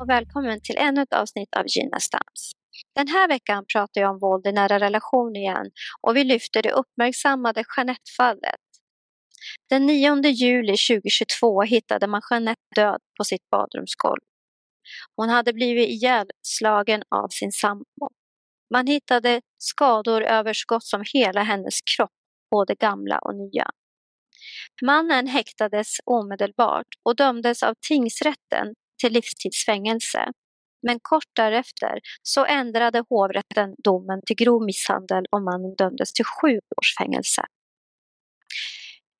och välkommen till ännu ett avsnitt av Gina Stams. Den här veckan pratar jag om våld i nära relation igen och vi lyfter det uppmärksammade Jeanette-fallet. Den 9 juli 2022 hittade man Jeanette död på sitt badrumsgolv. Hon hade blivit ihjälslagen av sin sambo. Man hittade skador över så gott som hela hennes kropp, både gamla och nya. Mannen häktades omedelbart och dömdes av tingsrätten till livstidsfängelse. Men kort därefter så ändrade hovrätten domen till grov misshandel och mannen dömdes till sju års fängelse.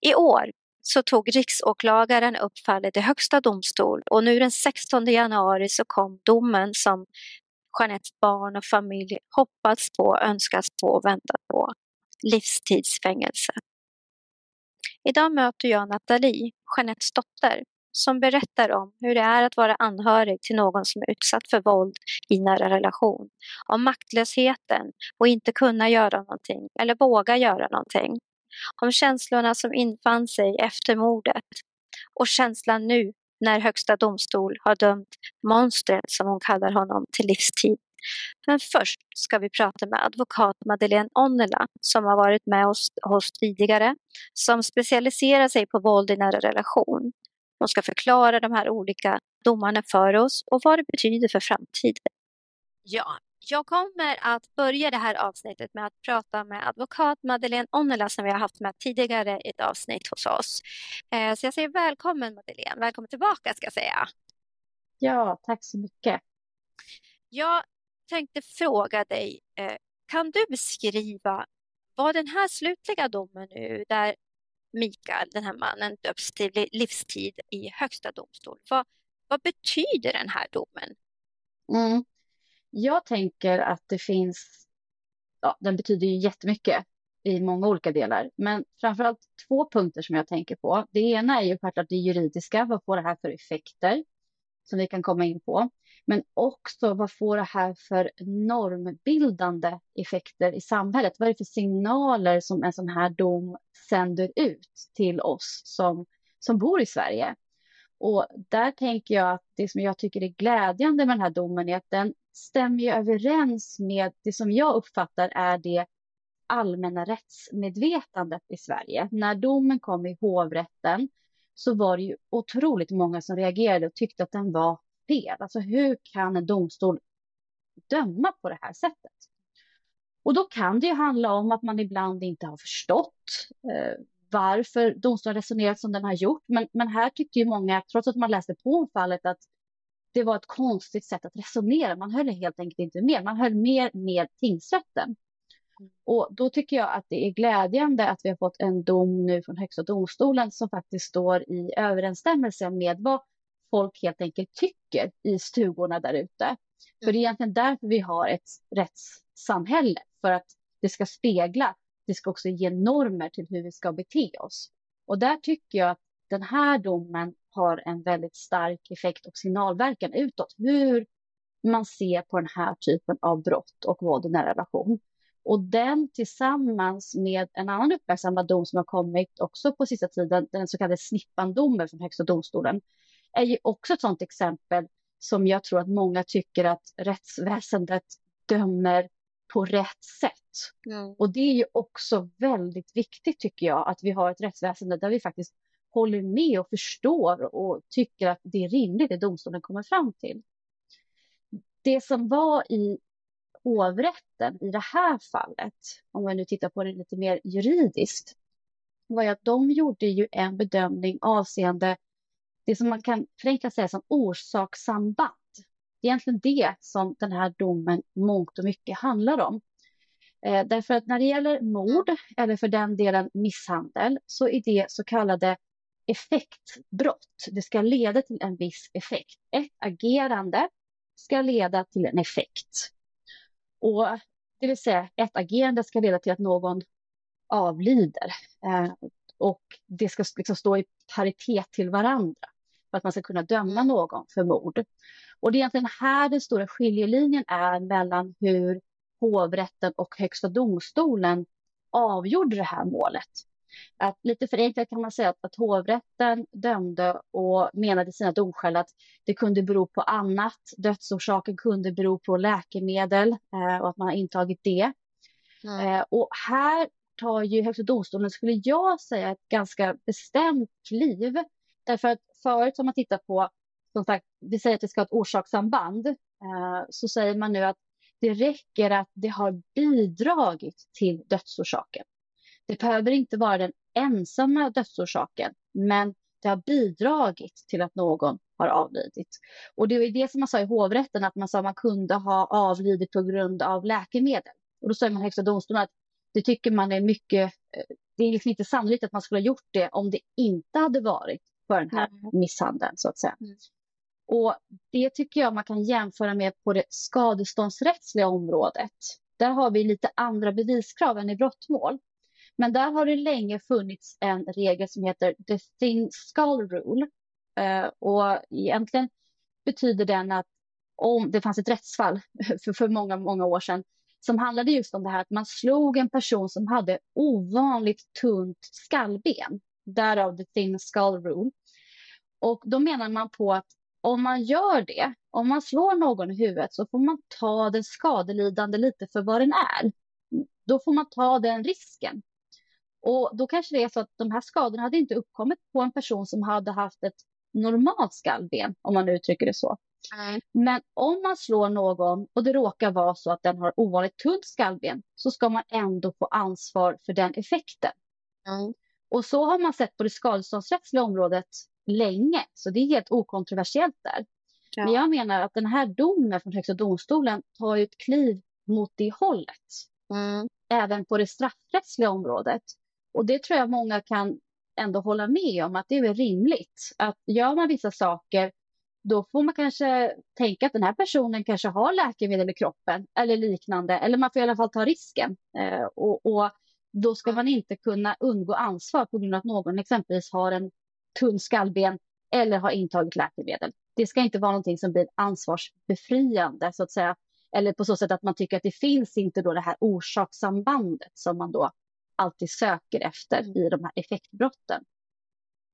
I år så tog riksåklagaren upp fallet i Högsta domstol och nu den 16 januari så kom domen som Jeanettes barn och familj hoppats på, önskats på och väntat på. Livstidsfängelse. Idag möter jag Nathalie, Jeanettes dotter, som berättar om hur det är att vara anhörig till någon som är utsatt för våld i nära relation. Om maktlösheten och inte kunna göra någonting eller våga göra någonting. Om känslorna som infann sig efter mordet och känslan nu när Högsta domstol har dömt monstret, som hon kallar honom, till livstid. Men först ska vi prata med advokat Madeleine Onnela som har varit med oss, oss tidigare, som specialiserar sig på våld i nära relation. Hon ska förklara de här olika domarna för oss och vad det betyder för framtiden. Ja, jag kommer att börja det här avsnittet med att prata med advokat Madeleine Onnela som vi har haft med tidigare i ett avsnitt hos oss. Eh, så jag säger välkommen Madeleine, välkommen tillbaka ska jag säga. Ja, tack så mycket. Jag tänkte fråga dig, eh, kan du beskriva vad den här slutliga domen nu, där Mikael, den här mannen, döps till livstid i Högsta domstol. Vad, vad betyder den här domen? Mm. Jag tänker att det finns, ja, den betyder ju jättemycket i många olika delar, men framförallt två punkter som jag tänker på. Det ena är ju självklart det juridiska, vad får det här för effekter som vi kan komma in på? Men också vad får det här för normbildande effekter i samhället? Vad är det för signaler som en sån här dom sänder ut till oss som, som bor i Sverige? Och där tänker jag att det som jag tycker är glädjande med den här domen är att den stämmer överens med det som jag uppfattar är det allmänna rättsmedvetandet i Sverige. När domen kom i hovrätten så var det ju otroligt många som reagerade och tyckte att den var fel. Alltså hur kan en domstol döma på det här sättet? Och då kan det ju handla om att man ibland inte har förstått eh, varför domstolen resonerat som den har gjort. Men, men här tyckte ju många, trots att man läste på om fallet, att det var ett konstigt sätt att resonera. Man höll helt enkelt inte med. Man höll mer med tingsrätten. Och då tycker jag att det är glädjande att vi har fått en dom nu från Högsta domstolen som faktiskt står i överensstämmelse med vad folk helt enkelt tycker i stugorna där ute. Mm. För det är egentligen därför vi har ett rättssamhälle, för att det ska spegla, det ska också ge normer till hur vi ska bete oss. Och där tycker jag att den här domen har en väldigt stark effekt och signalverkan utåt, hur man ser på den här typen av brott och våld i nära relation. Och den tillsammans med en annan uppmärksammad dom som har kommit också på sista tiden, den så kallade Snippandomen från Högsta domstolen, är ju också ett sådant exempel som jag tror att många tycker att rättsväsendet dömer på rätt sätt. Mm. Och det är ju också väldigt viktigt tycker jag att vi har ett rättsväsende där vi faktiskt håller med och förstår och tycker att det är rimligt det domstolen kommer fram till. Det som var i hovrätten i det här fallet, om man nu tittar på det lite mer juridiskt, var att de gjorde ju en bedömning avseende det som man kan förenklat säga som orsakssamband. Det är egentligen det som den här domen mångt och mycket handlar om. Eh, därför att när det gäller mord eller för den delen misshandel så är det så kallade effektbrott. Det ska leda till en viss effekt. Ett agerande ska leda till en effekt. Och det vill säga ett agerande ska leda till att någon avlider. Eh, och det ska liksom stå i paritet till varandra för att man ska kunna döma mm. någon för mord. Och det är egentligen här den stora skiljelinjen är mellan hur hovrätten och Högsta domstolen avgjorde det här målet. att lite förenklat kan man säga att, att hovrätten dömde och menade i sina domskäl att det kunde bero på annat. Dödsorsaken kunde bero på läkemedel eh, och att man har intagit det. Mm. Eh, och här tar ju Högsta domstolen, skulle jag säga, ett ganska bestämt kliv. Därför att förut har man tittat på, som sagt, vi säger att det ska ha ett orsakssamband, eh, så säger man nu att det räcker att det har bidragit till dödsorsaken. Det behöver inte vara den ensamma dödsorsaken, men det har bidragit till att någon har avlidit. Och det var det som man sa i hovrätten, att man sa att man kunde ha avlidit på grund av läkemedel. Och då säger man Högsta domstolen att det tycker man är mycket, eh, det är liksom inte sannolikt att man skulle ha gjort det om det inte hade varit för den här mm. misshandeln så att säga. Mm. Och det tycker jag man kan jämföra med på det skadeståndsrättsliga området. Där har vi lite andra beviskrav än i brottmål. Men där har det länge funnits en regel som heter the thin skull rule. Uh, och egentligen betyder den att om det fanns ett rättsfall för, för många, många år sedan som handlade just om det här att man slog en person som hade ovanligt tunt skallben. Därav the thin skull rule. Och då menar man på att om man gör det, om man slår någon i huvudet så får man ta den skadelidande lite för vad den är. Då får man ta den risken. Och då kanske det är så att de här skadorna hade inte uppkommit på en person som hade haft ett normalt skallben, om man uttrycker det så. Mm. Men om man slår någon och det råkar vara så att den har ovanligt tunt skallben så ska man ändå få ansvar för den effekten. Mm. Och så har man sett på det skadeståndsrättsliga området länge, så det är helt okontroversiellt där. Ja. Men jag menar att den här domen från Högsta domstolen tar ett kliv mot det hållet. Mm. Även på det straffrättsliga området. Och det tror jag många kan ändå hålla med om att det är rimligt. Att gör man vissa saker då får man kanske tänka att den här personen kanske har läkemedel i kroppen eller liknande. Eller man får i alla fall ta risken. Eh, och, och, då ska man inte kunna undgå ansvar på grund av att någon exempelvis har en tunn skallben eller har intagit läkemedel. Det ska inte vara någonting som blir ansvarsbefriande så att säga. Eller på så sätt att man tycker att det finns inte då det här orsakssambandet som man då alltid söker efter i de här effektbrotten.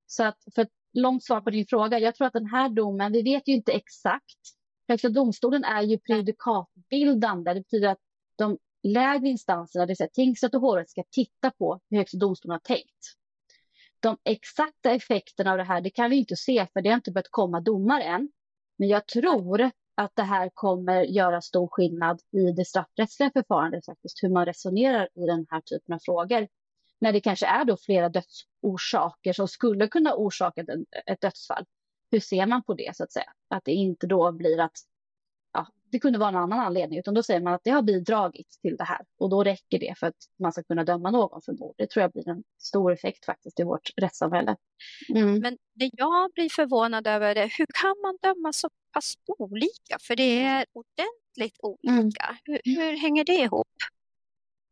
Så att för ett långt svar på din fråga, jag tror att den här domen, vi vet ju inte exakt. Högsta domstolen är ju prejudikatbildande, det betyder att de lägre instanserna, det vill säga tingsrätt och hovrätt, ska titta på hur Högsta domstolen har tänkt. De exakta effekterna av det här, det kan vi inte se för det har inte börjat komma domar än. Men jag tror att det här kommer göra stor skillnad i det straffrättsliga förfarandet faktiskt, hur man resonerar i den här typen av frågor. När det kanske är då flera dödsorsaker som skulle kunna orsaka ett dödsfall. Hur ser man på det så att säga? Att det inte då blir att ja, det kunde vara en annan anledning, utan då säger man att det har bidragit till det här och då räcker det för att man ska kunna döma någon för mord. Det tror jag blir en stor effekt faktiskt i vårt rättssamhälle. Mm. Men det jag blir förvånad över är hur kan man döma så pass olika? För det är ordentligt olika. Mm. Hur, hur, hänger det ihop?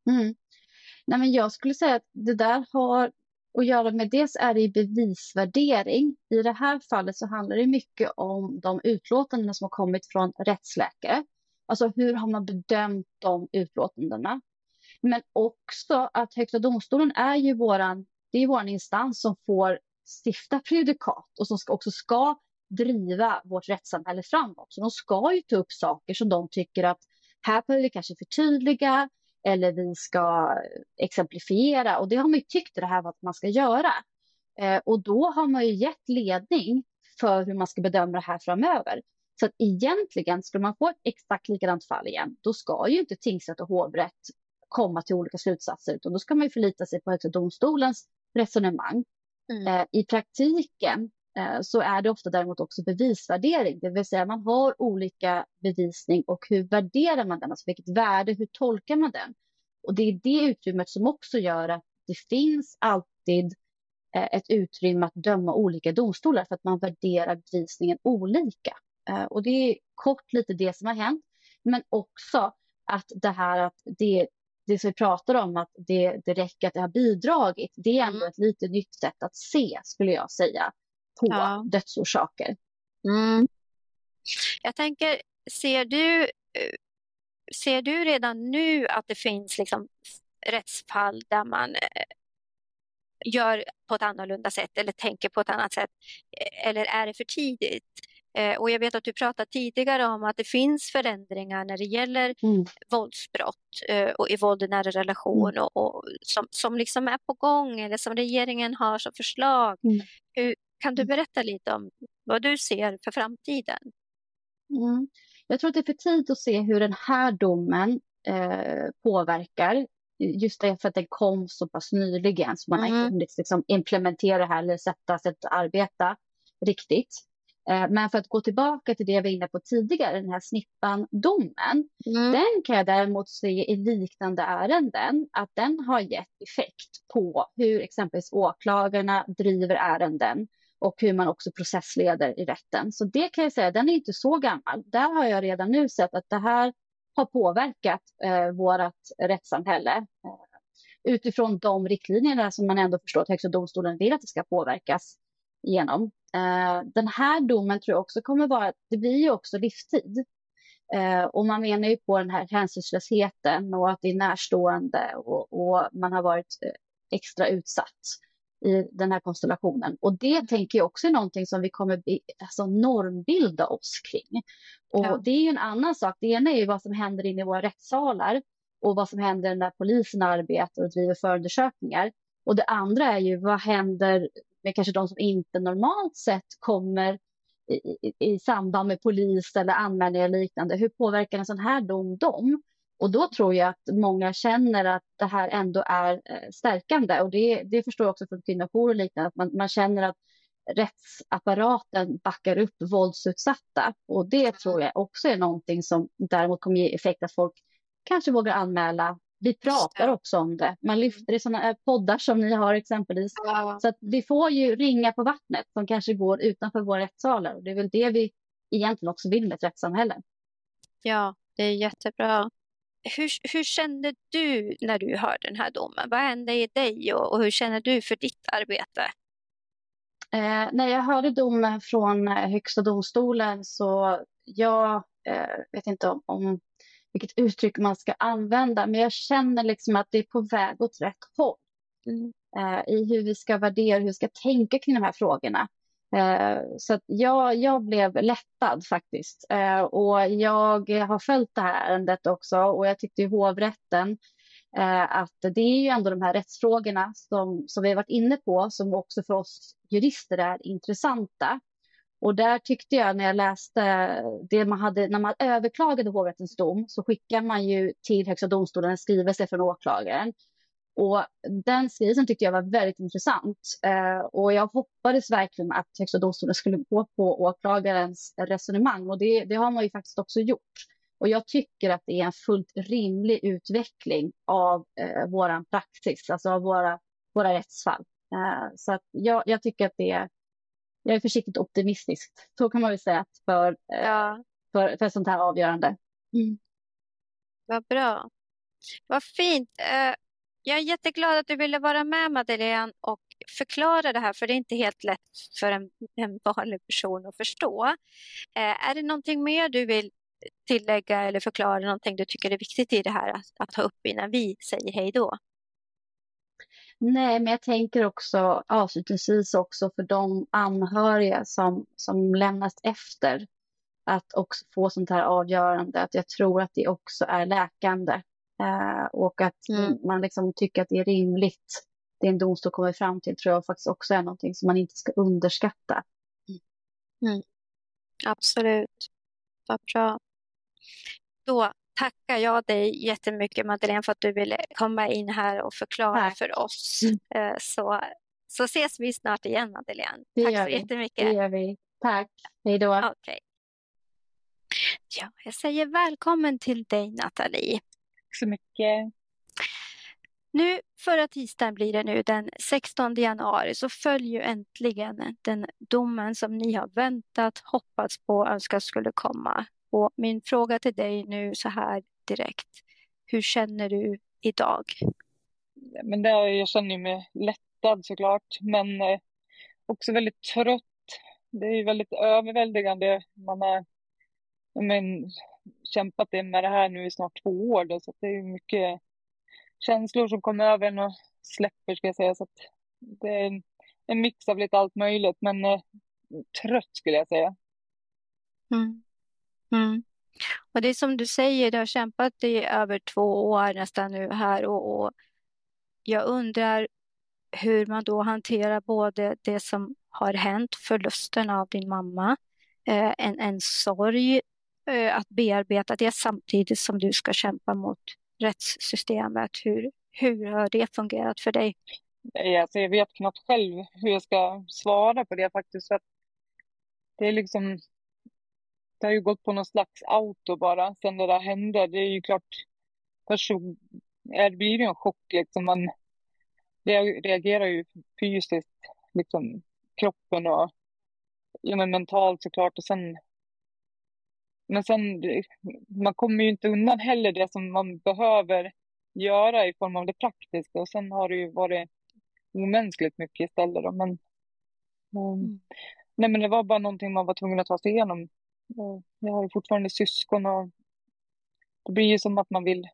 Mm. Nej, men jag skulle säga att det där har att göra med dels är det bevisvärdering. I det här fallet så handlar det mycket om de utlåtanden som har kommit från rättsläkare. Alltså hur har man bedömt de utlåtandena? Men också att Högsta domstolen är ju våran, det är våran instans som får stifta prejudikat och som också ska driva vårt rättssamhälle framåt. Så de ska ju ta upp saker som de tycker att här behöver vi kanske förtydliga eller vi ska exemplifiera och det har man ju tyckt det här vad man ska göra. Eh, och då har man ju gett ledning för hur man ska bedöma det här framöver. Så att egentligen, skulle man få ett exakt likadant fall igen, då ska ju inte tingsrätt och hovrätt komma till olika slutsatser, utan då ska man ju förlita sig på Högsta domstolens resonemang. Mm. Eh, I praktiken så är det ofta däremot också bevisvärdering, det vill säga man har olika bevisning och hur värderar man den, alltså vilket värde, hur tolkar man den? Och det är det utrymmet som också gör att det finns alltid eh, ett utrymme att döma olika domstolar för att man värderar bevisningen olika. Eh, och det är kort lite det som har hänt, men också att det här att det, det som vi pratar om, att det, det räcker att det har bidragit, det är ändå mm. ett lite nytt sätt att se, skulle jag säga på ja. dödsorsaker. Mm. Jag tänker, ser du, eh, ser du redan nu att det finns liksom rättsfall där man eh, gör på ett annorlunda sätt eller tänker på ett annat sätt? Eller är det för tidigt? Eh, och jag vet att du pratade tidigare om att det finns förändringar när det gäller mm. våldsbrott eh, och i våld i nära relation mm. och, och, som, som liksom är på gång eller som regeringen har som förslag. Mm. Hur, kan du mm. berätta lite om vad du ser för framtiden? Mm. Jag tror att det är för tidigt att se hur den här domen eh, påverkar. Just därför att den kom så pass nyligen så man mm. har inte hunnit liksom, implementera det här eller sätta sig att arbeta riktigt. Eh, men för att gå tillbaka till det jag var inne på tidigare, den här snippan-domen. Mm. Den kan jag däremot se i liknande ärenden att den har gett effekt på hur exempelvis åklagarna driver ärenden och hur man också processleder i rätten. Så det kan jag säga, den är inte så gammal. Där har jag redan nu sett att det här har påverkat eh, vårt rättssamhälle eh, utifrån de riktlinjerna som man ändå förstår att Högsta domstolen vill att det ska påverkas genom. Eh, den här domen tror jag också kommer vara, det blir ju också livstid. Eh, och man menar ju på den här hänsynslösheten och att det är närstående och, och man har varit eh, extra utsatt i den här konstellationen. Och det tänker jag också är någonting som vi kommer alltså normbilda oss kring. Och ja. det är ju en annan sak. Det ena är ju vad som händer inne i våra rättssalar och vad som händer när polisen arbetar och driver förundersökningar. Och det andra är ju vad händer med kanske de som inte normalt sett kommer i, i, i samband med polis eller anmälningar och liknande. Hur påverkar en sån här dom dem? Och då tror jag att många känner att det här ändå är eh, stärkande. Och det, det förstår jag också från kvinnojourer och liknande, att man, man känner att rättsapparaten backar upp våldsutsatta. Och det tror jag också är någonting som däremot kommer ge effekt att folk kanske vågar anmäla. Vi pratar också om det. Man lyfter i sådana poddar som ni har exempelvis. Så att vi får ju ringa på vattnet som kanske går utanför våra rättssalar. Och det är väl det vi egentligen också vill med ett rättssamhälle. Ja, det är jättebra hur, hur kände du när du hörde den här domen? Vad hände i dig och, och hur känner du för ditt arbete? Eh, när jag hörde domen från eh, Högsta domstolen så jag eh, vet inte om, om, vilket uttryck man ska använda, men jag känner liksom att det är på väg åt rätt håll. Mm. Eh, I hur vi ska värdera, hur vi ska tänka kring de här frågorna. Eh, så jag, jag blev lättad faktiskt. Eh, och jag har följt det här ärendet också och jag tyckte i hovrätten eh, att det är ju ändå de här rättsfrågorna som, som vi har varit inne på som också för oss jurister är intressanta. Och där tyckte jag när jag läste det man hade, när man överklagade hovrättens dom så skickar man ju till Högsta domstolen en skrivelse från åklagaren och den skrivelsen tyckte jag var väldigt intressant eh, och jag hoppades verkligen att Högsta domstolen skulle gå på åklagarens resonemang och det, det har man ju faktiskt också gjort. Och jag tycker att det är en fullt rimlig utveckling av eh, vår praxis, alltså av våra, våra rättsfall. Eh, så att jag, jag tycker att det är, jag är försiktigt optimistisk, så kan man väl säga, för, eh, ja. för, för sånt här avgörande. Mm. Vad bra. Vad fint. Jag är jätteglad att du ville vara med Madeleine och förklara det här för det är inte helt lätt för en, en vanlig person att förstå. Eh, är det någonting mer du vill tillägga eller förklara någonting du tycker är viktigt i det här att, att ta upp innan vi säger hej då? Nej, men jag tänker också avslutningsvis också för de anhöriga som, som lämnas efter att också få sånt här avgörande, att jag tror att det också är läkande Eh, och att mm. man liksom tycker att det är rimligt, det en domstol kommer fram till, tror jag faktiskt också är någonting som man inte ska underskatta. Mm. Absolut. Vad bra. Då tackar jag dig jättemycket Madeleine för att du ville komma in här och förklara Tack. för oss. Mm. Eh, så, så ses vi snart igen Madeleine. Det Tack så vi. jättemycket. Det gör vi. Tack. Hej då. Okay. Ja, jag säger välkommen till dig Nathalie så mycket. Nu förra tisdagen blir det nu den 16 januari så följer äntligen den domen som ni har väntat, hoppats på och önskat skulle komma. Och min fråga till dig nu så här direkt. Hur känner du idag? Men det, jag känner mig lättad såklart, men eh, också väldigt trött. Det är väldigt överväldigande. Man har men, kämpat med det här nu i snart två år då, så det är mycket känslor som kommer över en och släpper ska jag säga. Så att det är en, en mix av lite allt möjligt, men eh, trött skulle jag säga. Mm. Mm. Och det är som du säger, du har kämpat i över två år nästan nu här och, och jag undrar hur man då hanterar både det som har hänt, förlusten av din mamma, eh, en, en sorg Eh, att bearbeta det samtidigt som du ska kämpa mot rättssystemet. Hur, hur har det fungerat för dig? Alltså jag vet knappt själv hur jag ska svara på det faktiskt. För att det är liksom, det har ju gått på någon slags auto bara sen det där hände. Det är ju klart, först så blir det en chock liksom. Man reagerar ju fysiskt, liksom kroppen och ja, men mentalt såklart. Och sen, men sen, man kommer ju inte undan heller det som man behöver göra i form av det praktiska. Och sen har det ju varit omänskligt mycket istället. Då. Men, mm. nej, men det var bara någonting man var tvungen att ta sig igenom. Jag har ju fortfarande syskon och det blir ju som att man vill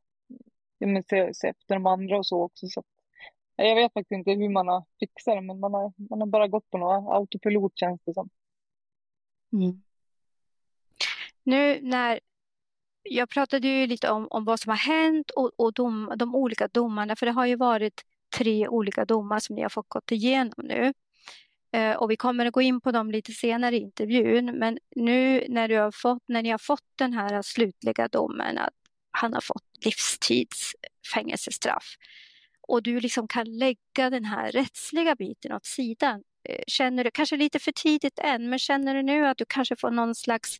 men se, se efter de andra och så också. Så jag vet faktiskt inte hur man har fixat det, men man har, man har bara gått på några autopilot känns det som. Mm. Nu när jag pratade ju lite om, om vad som har hänt och, och dom, de olika domarna, för det har ju varit tre olika domar som ni har fått gått igenom nu. Eh, och vi kommer att gå in på dem lite senare i intervjun, men nu när, du har fått, när ni har fått den här slutliga domen att han har fått livstids fängelsestraff och du liksom kan lägga den här rättsliga biten åt sidan. Eh, känner du, kanske lite för tidigt än, men känner du nu att du kanske får någon slags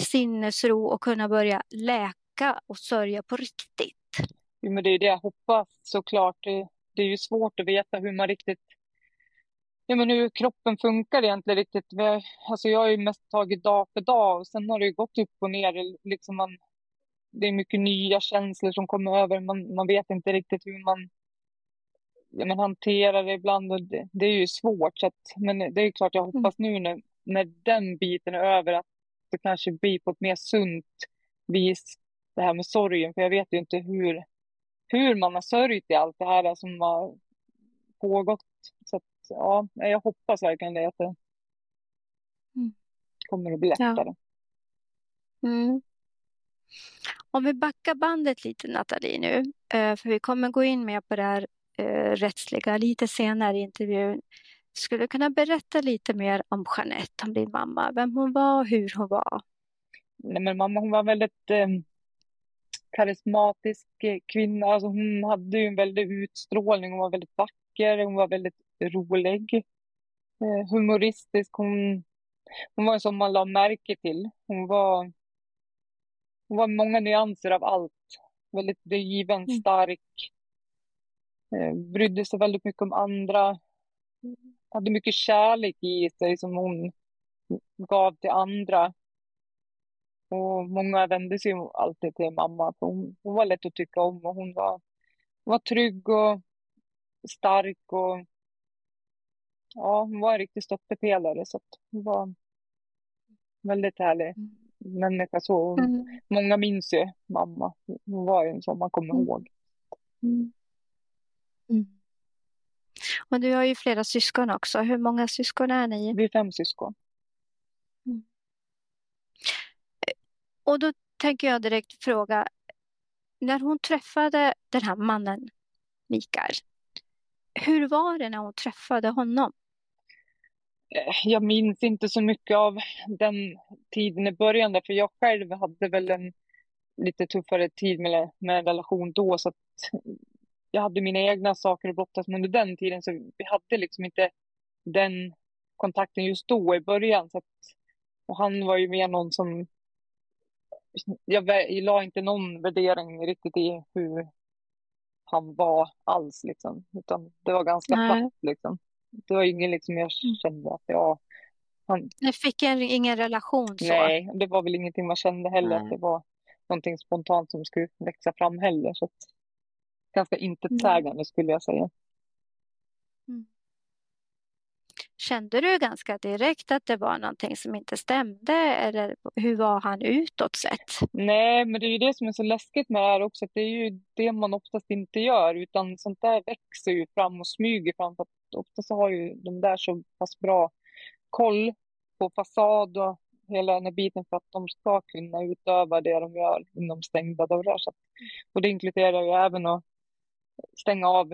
sinnesro och kunna börja läka och sörja på riktigt? Jo, men det är det jag hoppas såklart. Det, det är ju svårt att veta hur man riktigt Ja, men hur kroppen funkar egentligen riktigt. Alltså jag har ju mest tagit dag för dag och sen har det gått upp och ner. Liksom man, det är mycket nya känslor som kommer över. Man, man vet inte riktigt hur man ja, men hanterar det ibland. Och det, det är ju svårt. Att, men det är klart, jag mm. hoppas nu när, när den biten är över att det kanske blir på ett mer sunt vis det här med sorgen. För jag vet ju inte hur, hur man har sörjt i allt det här som har pågått. Så att, ja, jag hoppas verkligen det, att det mm. kommer att bli lättare. Ja. Mm. Om vi backar bandet lite Nathalie nu, eh, för vi kommer gå in mer på det här eh, rättsliga lite senare i intervjun. Skulle du kunna berätta lite mer om Jeanette, om din mamma, vem hon var och hur hon var? Nej, men mamma hon var väldigt eh, karismatisk kvinna. Alltså, hon hade ju en väldig utstrålning, hon var väldigt vacker, hon var väldigt rolig, eh, humoristisk. Hon, hon var en som man la märke till. Hon var hon var många nyanser av allt. Väldigt driven, mm. stark. Eh, brydde sig väldigt mycket om andra. Hade mycket kärlek i sig som hon gav till andra. Och många vände sig alltid till mamma. För hon, hon var lätt att tycka om och hon var, var trygg och stark. och Ja, hon var en riktig stöttepelare. Så hon var väldigt härlig. Människa så. Mm. Många minns ju mamma. Hon var ju en sån man kommer mm. ihåg. Mm. mm. Och du har ju flera syskon också. Hur många syskon är ni? Vi är fem syskon. Mm. Och då tänker jag direkt fråga. När hon träffade den här mannen, Mikael. Hur var det när hon träffade honom? Eh, jag minns inte så mycket av den tiden i början där, för jag själv hade väl en lite tuffare tid med, med relation då, så att jag hade mina egna saker att brottas med under den tiden, så vi hade liksom inte den kontakten just då i början. Så att, och han var ju mer någon som... Jag, jag la inte någon värdering riktigt i hur han var alls, liksom, utan det var ganska platt. Liksom det var ingen liksom jag mm. kände att jag... Han... Ni fick en, ingen relation så? Nej, det var väl ingenting man kände heller. Att det var någonting spontant som skulle växa fram heller. Så att, ganska intetsägande mm. skulle jag säga. Mm. Kände du ganska direkt att det var någonting som inte stämde eller hur var han utåt sett? Nej, men det är ju det som är så läskigt med det här också, att det är ju det man oftast inte gör, utan sånt där växer ju fram och smyger fram, för att oftast har ju de där så pass bra koll på fasad och hela den här biten för att de ska kunna utöva det de gör inom stängda dörrar. Så att, och det inkluderar ju även att stänga av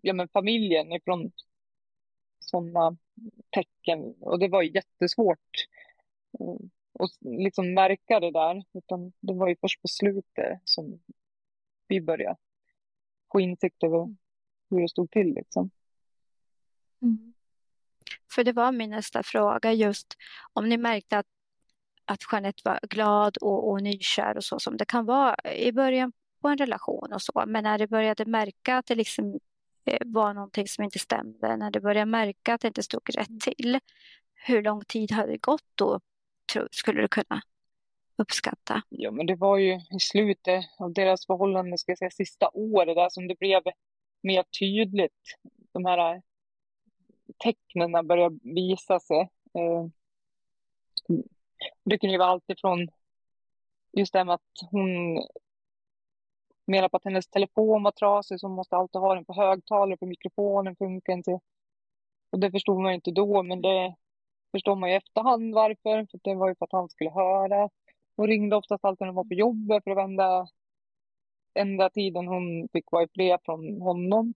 ja, men familjen ifrån sådana tecken. Och det var jättesvårt eh, att liksom märka det där. Utan det var ju först på slutet som vi började få insikt över hur det stod till. Liksom. Mm. För det var min nästa fråga just om ni märkte att, att Jeanette var glad och, och nykär och så som det kan vara i början på en relation och så. Men när det började märka att det liksom eh, var någonting som inte stämde, när det började märka att det inte stod rätt till. Hur lång tid hade det gått då, skulle du kunna uppskatta? Ja, men det var ju i slutet av deras förhållande, ska jag säga, sista året där som det blev mer tydligt. De här tecknen började visa sig. Eh, det kunde ju vara allt ifrån just det här med att hon menar på att hennes telefon var trasig så hon måste alltid ha den på högtalare för mikrofonen funkar inte. Och det förstod man inte då men det förstår man i efterhand varför. För det var ju för att han skulle höra. Hon ringde oftast alltid när hon var på jobbet för det var enda tiden hon fick vara i från honom.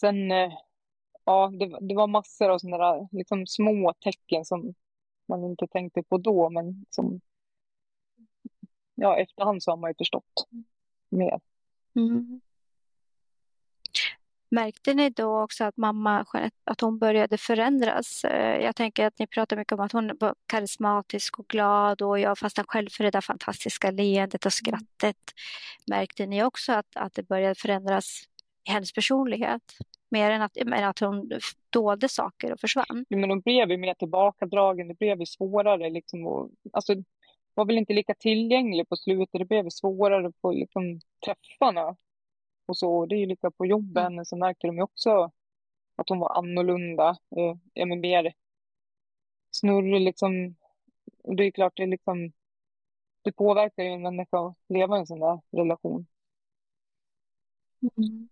Sen, eh, ja, det, det var massor av sådana där liksom små tecken som man inte tänkte på då, men som ja, efterhand så har man ju förstått mer. Mm. Märkte ni då också att mamma att hon började förändras? Eh, jag tänker att ni pratar mycket om att hon var karismatisk och glad och jag fastnade själv för det där fantastiska leendet och skrattet. Märkte ni också att, att det började förändras i hennes personlighet? Mer än att, än att hon dolde saker och försvann? Men hon blev ju mer tillbakadragen, det blev ju svårare liksom. Och, alltså, var väl inte lika tillgänglig på slutet. Det blev svårare på liksom, träffarna och så. Det är ju lika på jobben mm. så märkte de ju också att hon var annorlunda. Eh, ja, men mer snurrig liksom. Och det är klart, det, liksom, det påverkar ju en människa att leva i en sån där relation. Mm.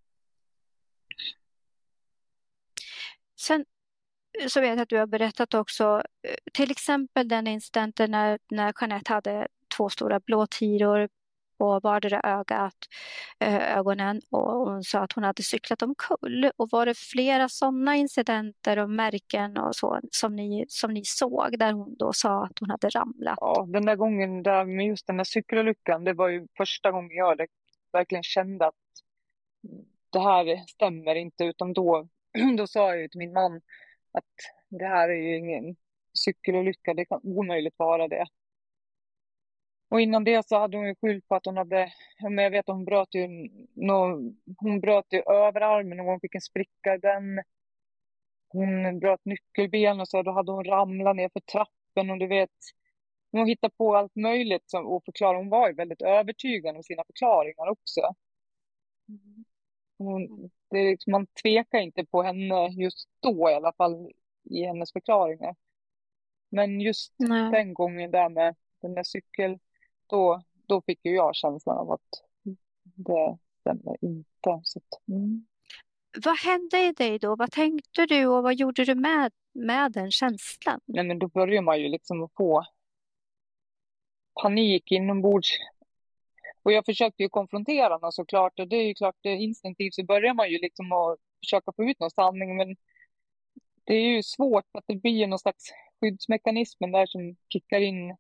Sen så vet jag att du har berättat också, eh, till exempel den incidenten när, när Jeanette hade två stora blåtiror på vardera ögat, eh, ögonen och hon sa att hon hade cyklat omkull. Och var det flera sådana incidenter och märken och så som ni, som ni såg där hon då sa att hon hade ramlat? Ja, den där gången där med just den där cykelolyckan, det var ju första gången jag verkligen kände att mm, det här stämmer inte, utan då, då sa jag ju till min man att det här är ju ingen cykelolycka, det kan omöjligt vara det. Och innan det så hade hon ju skyllt på att hon hade, jag vet att hon bröt ju, hon bröt ju överarmen och hon fick en spricka i den. Hon bröt nyckelben och så då hade hon ramlat ner för trappen och du vet, hon hittade på allt möjligt som, och förklara. Hon var ju väldigt övertygad om sina förklaringar också. Mm. Hon, det är liksom, man tvekar inte på henne just då i alla fall i hennes förklaringar. Men just Nej. den gången där med den där cykel, då, då fick ju jag känslan av att det stämmer inte. Så att, mm. Vad hände i dig då? Vad tänkte du och vad gjorde du med, med den känslan? Nej, men då börjar man ju liksom få panik inombords och jag försökte ju konfrontera honom såklart och det är ju klart, det instinktivt så börjar man ju liksom att försöka få ut någon sanning men det är ju svårt för att det blir någon slags skyddsmekanism där som kickar in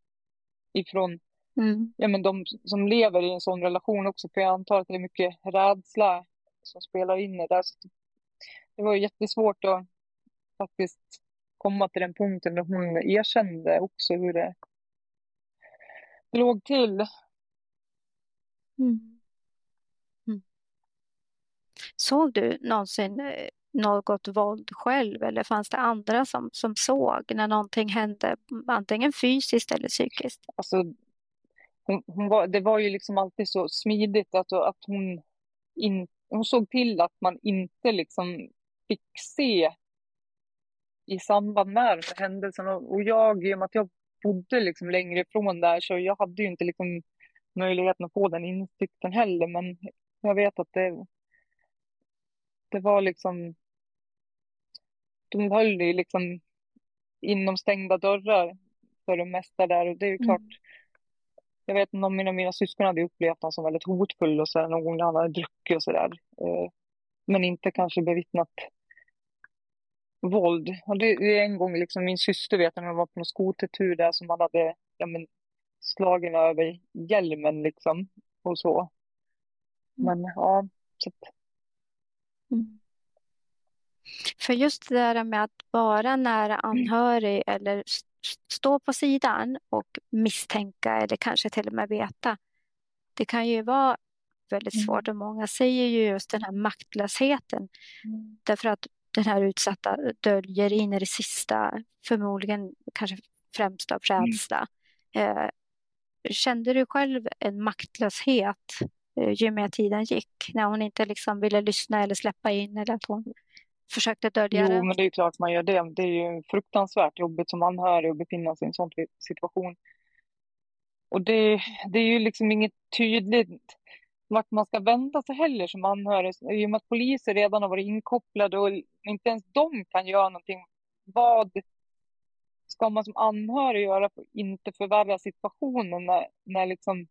ifrån mm. ja, men de som lever i en sån relation också för jag antar att det är mycket rädsla som spelar in i det. Så det var ju jättesvårt att faktiskt komma till den punkten där hon erkände också hur det låg till. Mm. Mm. Såg du någonsin eh, något våld själv eller fanns det andra som, som såg när någonting hände, antingen fysiskt eller psykiskt? Alltså, hon, hon var, det var ju liksom alltid så smidigt att, att hon, in, hon såg till att man inte liksom fick se i samband med de händelserna. Och jag, i och med att jag bodde liksom längre ifrån där, så jag hade ju inte liksom möjligheten att få den insikten heller. Men jag vet att det, det var liksom... De höll det liksom inom stängda dörrar för det mesta där. Och det är ju klart, mm. jag vet någon av mina syskon hade upplevt honom som väldigt hotfull och så någon gång när han hade druckit och sådär. Eh, men inte kanske bevittnat våld. Och det är en gång liksom min syster vet när hon var på en skotertur där som man hade ja, men, slagen över hjälmen liksom och så. Mm. Men ja, att... mm. För just det där med att vara nära anhörig eller stå på sidan och misstänka eller kanske till och med veta. Det kan ju vara väldigt mm. svårt och många säger ju just den här maktlösheten. Mm. Därför att den här utsatta döljer in i det sista, förmodligen kanske främst av mm. rädsla. Mm. Kände du själv en maktlöshet eh, ju mer tiden gick? När hon inte liksom ville lyssna eller släppa in eller att hon försökte dölja jo, det? Jo, men det är klart man gör det. Det är ju fruktansvärt jobbigt som anhörig att befinna sig i en sån situation. Och det, det är ju liksom inget tydligt vart man ska vända sig heller som anhörig. I och med att poliser redan har varit inkopplade och inte ens de kan göra någonting. Vad ska man som anhörig göra för att inte förvärra situationen när, när liksom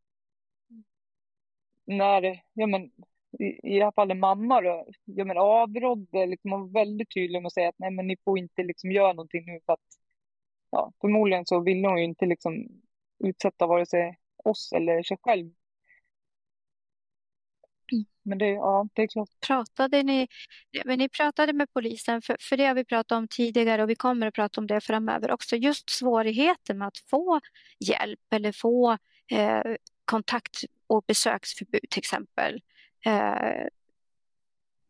när, ja men i, i alla fall en mamma då, ja men avrådde liksom var väldigt tydlig med att säga att nej men ni får inte liksom göra någonting nu för att ja, förmodligen så ville hon ju inte liksom utsätta vare sig oss eller sig själv men det, ja, det är klart. Pratade ni, men ni pratade med polisen, för, för det har vi pratat om tidigare och vi kommer att prata om det framöver också. Just svårigheten med att få hjälp eller få eh, kontakt och besöksförbud till exempel. Eh,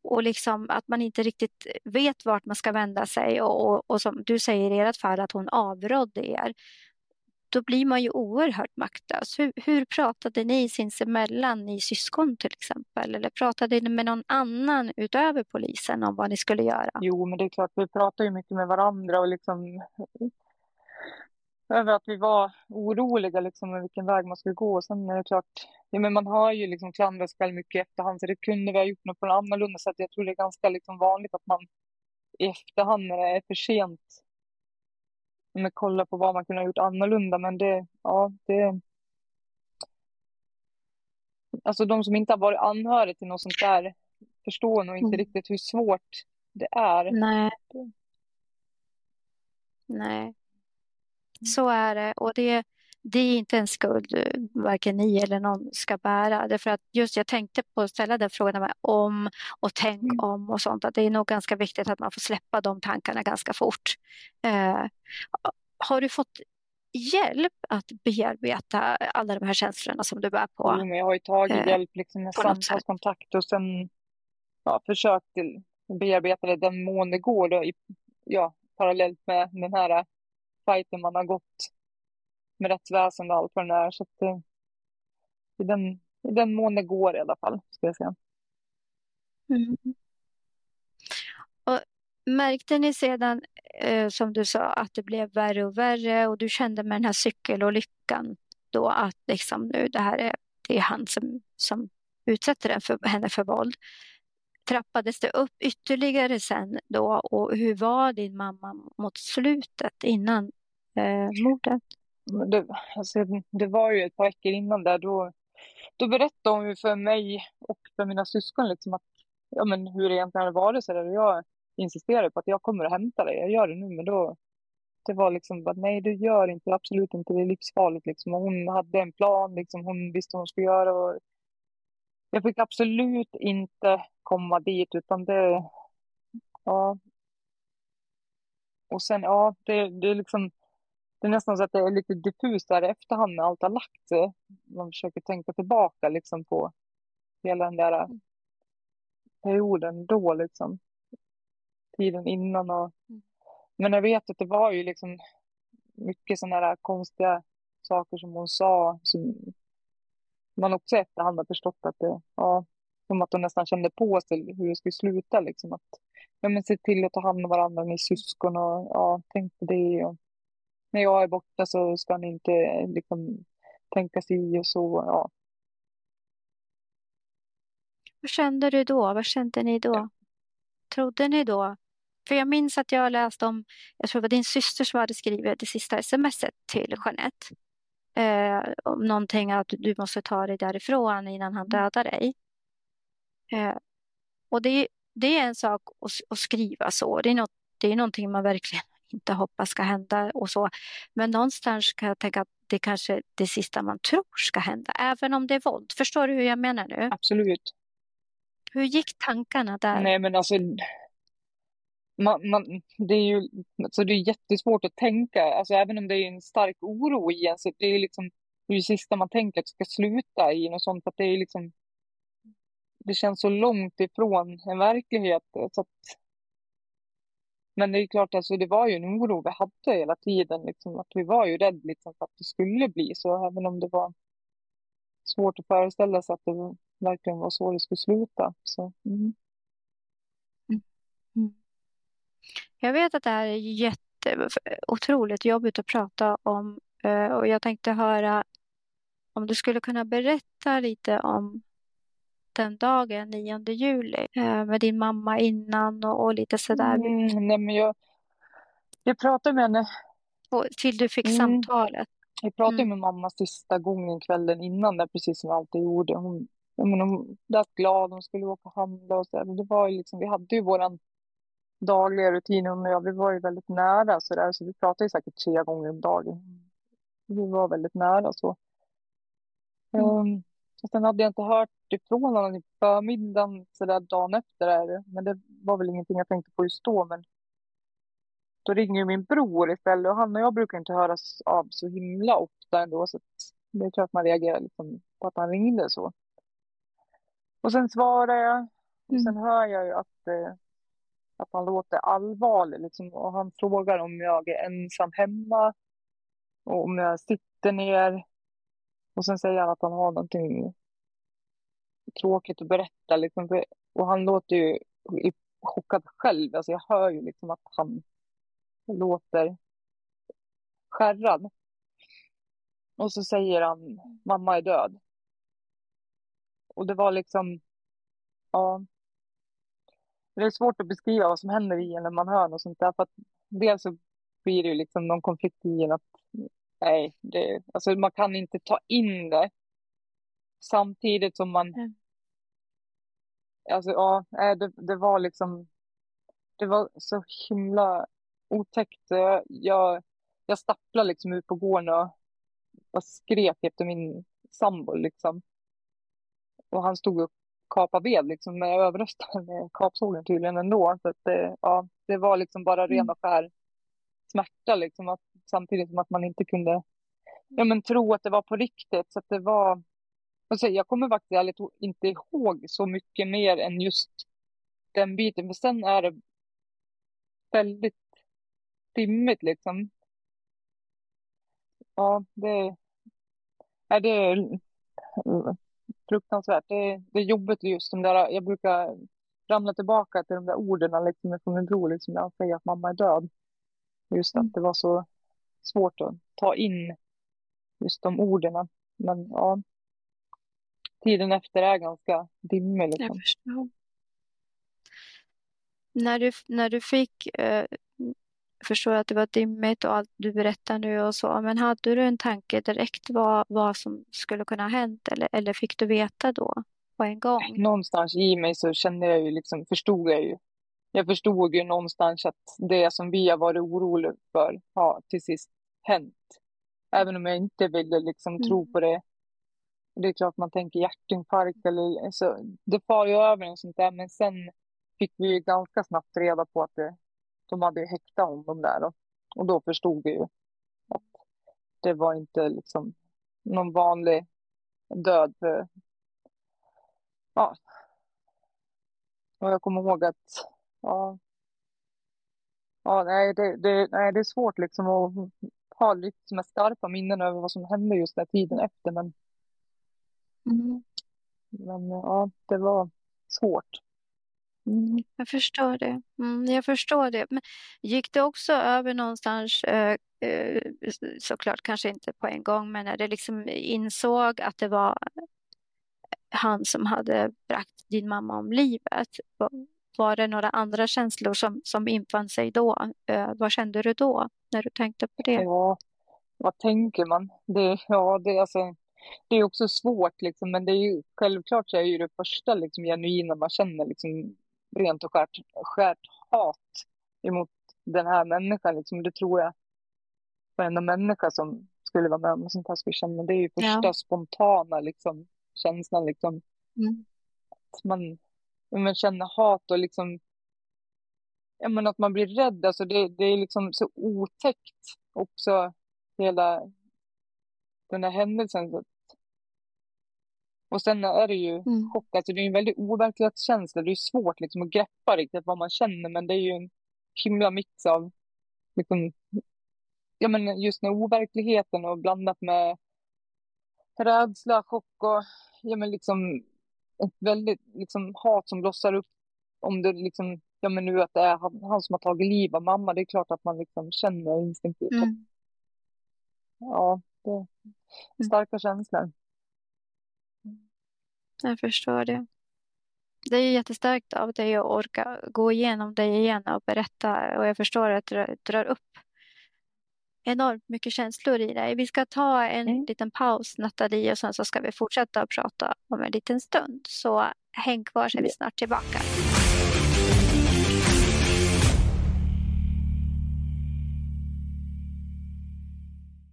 och liksom att man inte riktigt vet vart man ska vända sig och, och, och som du säger i ert fall att hon avrådde er då blir man ju oerhört maktlös. Hur, hur pratade ni sinsemellan, ni syskon till exempel? Eller pratade ni med någon annan utöver polisen om vad ni skulle göra? Jo, men det är klart, vi pratade ju mycket med varandra och liksom eh, över att vi var oroliga liksom med vilken väg man skulle gå. Sen är det klart, ja, men man har ju liksom klandrat sig själv mycket i efterhand, så det kunde vi ha gjort något på något annorlunda sätt. Jag tror det är ganska liksom vanligt att man i efterhand när det är för sent men kolla på vad man kunde ha gjort annorlunda. Men det, ja, det... Alltså de som inte har varit anhöriga till något sånt där förstår nog inte mm. riktigt hur svårt det är. Nej. Nej. Så är det. Och det, det är inte en skuld varken ni eller någon ska bära. Därför att just jag tänkte på att ställa den frågan med om och tänk mm. om och sånt. Att det är nog ganska viktigt att man får släppa de tankarna ganska fort. Eh, har du fått hjälp att bearbeta alla de här känslorna som du bär på? Jo, jag har ju tagit eh, hjälp liksom med samtalskontakt och sen ja, försökt bearbeta det den mån det går då, i, ja, parallellt med den här fighten man har gått med rättsväsendet och allt vad det är. Så att, eh, i, den, I den mån det går i alla fall, ska jag säga. Mm. Och märkte ni sedan, eh, som du sa, att det blev värre och värre och du kände med den här cykelolyckan då att liksom nu det här är, det är han som, som utsätter den för, henne för våld. Trappades det upp ytterligare sen då och hur var din mamma mot slutet innan eh, mordet? Det, alltså, det var ju ett par veckor innan där, då, då berättade hon ju för mig och för mina syskon liksom att, ja, men hur det egentligen hade varit. Så där. Och jag insisterade på att jag kommer att hämta dig, jag gör det nu. Men då, det var liksom bara, nej du gör inte, absolut inte, det är livsfarligt. Liksom. Och hon hade en plan, liksom. hon visste vad hon skulle göra. Och jag fick absolut inte komma dit, utan det, ja. Och sen, ja, det, det är liksom, det är nästan så att det är lite diffust i efterhand när allt har lagt sig. Man försöker tänka tillbaka liksom på hela den där perioden då liksom. Tiden innan och... Mm. Men jag vet att det var ju liksom mycket sådana där konstiga saker som hon sa som man också i efterhand har förstått att det, ja, som att hon nästan kände på sig hur det skulle sluta liksom. Att ja, men se till att ta hand om varandra, ni syskon och ja, tänk på det. Och när jag är borta så ska ni inte liksom tänka sig och så. Ja. Vad kände du då? Vad kände ni då? Trodde ni då? För jag minns att jag läste om, jag tror det var din syster som hade skrivit det sista smset till Jeanette. Eh, om någonting att du måste ta dig därifrån innan han mm. dödar dig. Eh, och det, det är en sak att, att, skriva så. Det är, något, det är någonting man verkligen inte hoppas ska hända och så. Men någonstans kan jag tänka att det kanske är det sista man tror ska hända, även om det är våld. Förstår du hur jag menar nu? Absolut. Hur gick tankarna där? Nej, men alltså man, man, det är ju alltså det är jättesvårt att tänka, alltså även om det är en stark oro i en, så det är liksom det, är det sista man tänker att det ska sluta i något sånt, för att det är liksom det känns så långt ifrån en verklighet. Så att, men det är klart, alltså, det var ju en oro vi hade hela tiden. Liksom, att vi var ju rädda liksom, för att det skulle bli så, även om det var svårt att föreställa sig att det verkligen var så det skulle sluta. Så, mm. Mm. mm. Jag vet att det här är jätte, otroligt jobbigt att prata om eh, och jag tänkte höra om du skulle kunna berätta lite om den dagen, 9 juli, eh, med din mamma innan och, och lite sådär. Mm, nej, men jag, jag pratade med henne. Och, till du fick mm. samtalet? Jag pratade mm. med mamma sista gången kvällen innan, där, precis som jag alltid gjorde. Hon, jag menar, hon lät glad, hon skulle åka och handla och så. Det var liksom, vi hade ju våran dagliga rutin, hon och jag. Vi var ju väldigt nära så där, så vi pratade ju säkert tre gånger om dagen. Vi var väldigt nära så. Mm. Um, och sen hade jag inte hört ifrån honom i förmiddagen så där dagen efter. Där. Men det var väl ingenting jag tänkte på just då. Men då ringer min bror istället och han och jag brukar inte höras av så himla ofta ändå. Så det är klart att man reagerar liksom på att han ringde så. Och sen svarar jag. Och mm. sen hör jag ju att, eh, att han låter allvarlig. Liksom, och han frågar om jag är ensam hemma. Och om jag sitter ner. Och sen säger han att han har någonting tråkigt att berätta. Liksom, och han låter ju chockad själv. Alltså jag hör ju liksom att han låter skärrad. Och så säger han, mamma är död. Och det var liksom, ja. Det är svårt att beskriva vad som händer i en när man hör något sånt där. För att dels så blir det ju liksom någon konflikt i en att nej, det, alltså man kan inte ta in det samtidigt som man... Mm. Alltså ja, det, det var liksom... Det var så himla otäckt. Jag, jag stapplade liksom ut på gården och, och skrek efter min sambo liksom. Och han stod och kapade ved liksom, men jag överröstade med kapsågen tydligen ändå. Så att det, ja, det var liksom bara ren mm. och skär smärta liksom, att, samtidigt som att man inte kunde ja, men, tro att det var på riktigt. Så att det var, alltså, jag kommer faktiskt ärligt inte ihåg så mycket mer än just den biten. För sen är det väldigt dimmigt liksom. Ja, det, är det är fruktansvärt. Det, det är jobbigt just de där, jag brukar ramla tillbaka till de där orden liksom från min bror, liksom, när han säger att mamma är död. Just att mm. det var så svårt att ta in just de orden. Men ja, tiden efter är ganska dimmig. Liksom. Jag förstår. När du, när du fick, eh, förstår att det var dimmigt och allt du berättar nu och så, men hade du en tanke direkt vad, vad som skulle kunna ha hänt eller, eller fick du veta då på en gång? Någonstans i mig så kände jag ju liksom, förstod jag ju. Jag förstod ju någonstans att det som vi har varit oroliga för har till sist hänt. Även om jag inte ville liksom mm. tro på det. Det är klart man tänker hjärtinfarkt eller så. Det far ju över och sånt där. Men sen fick vi ju ganska snabbt reda på att det, de hade häktat honom där. Och, och då förstod vi ju att det var inte liksom någon vanlig död. För, ja. Och jag kommer ihåg att ja, ja nej, det, det, nej, det är svårt liksom att ha liksom skarpa minnen över vad som hände just den tiden efter. Men, mm. men ja, det var svårt. Mm, jag förstår det. Mm, jag förstår det. Men gick det också över någonstans, eh, eh, såklart kanske inte på en gång, men när du liksom insåg att det var han som hade bragt din mamma om livet? Var det några andra känslor som, som infann sig då? Eh, vad kände du då när du tänkte på det? Ja, vad tänker man? Det, ja, det, alltså, det är också svårt, liksom, men det är ju, självklart så är ju det första liksom, genuina man känner liksom, rent och skärt, skärt hat emot den här människan. Liksom. Det tror jag varenda människa som skulle vara med om sånt här skulle känna. Det är ju första ja. spontana liksom, känslan. Liksom. Mm. Att man, man känner hat och liksom ja, men att man blir rädd. Alltså det, det är liksom så otäckt också, hela den här händelsen. Och sen är det ju mm. chock, alltså det är en väldigt overklighetskänsla. Det är svårt liksom att greppa riktigt vad man känner, men det är ju en himla mix av liksom, ja, men just den overkligheten och blandat med rädsla, chock och ja, men liksom ett väldigt liksom, hat som blossar upp om det liksom, ja men nu att det är han, han som har tagit liv av mamma, det är klart att man liksom känner instinktivt. Mm. Ja, det är mm. starka känslor. Jag förstår det. Det är jättestarkt av dig att orka gå igenom det igen och berätta och jag förstår att det drar upp enormt mycket känslor i dig. Vi ska ta en mm. liten paus Nathalie och sen så ska vi fortsätta att prata om en liten stund. Så häng kvar så är vi snart tillbaka.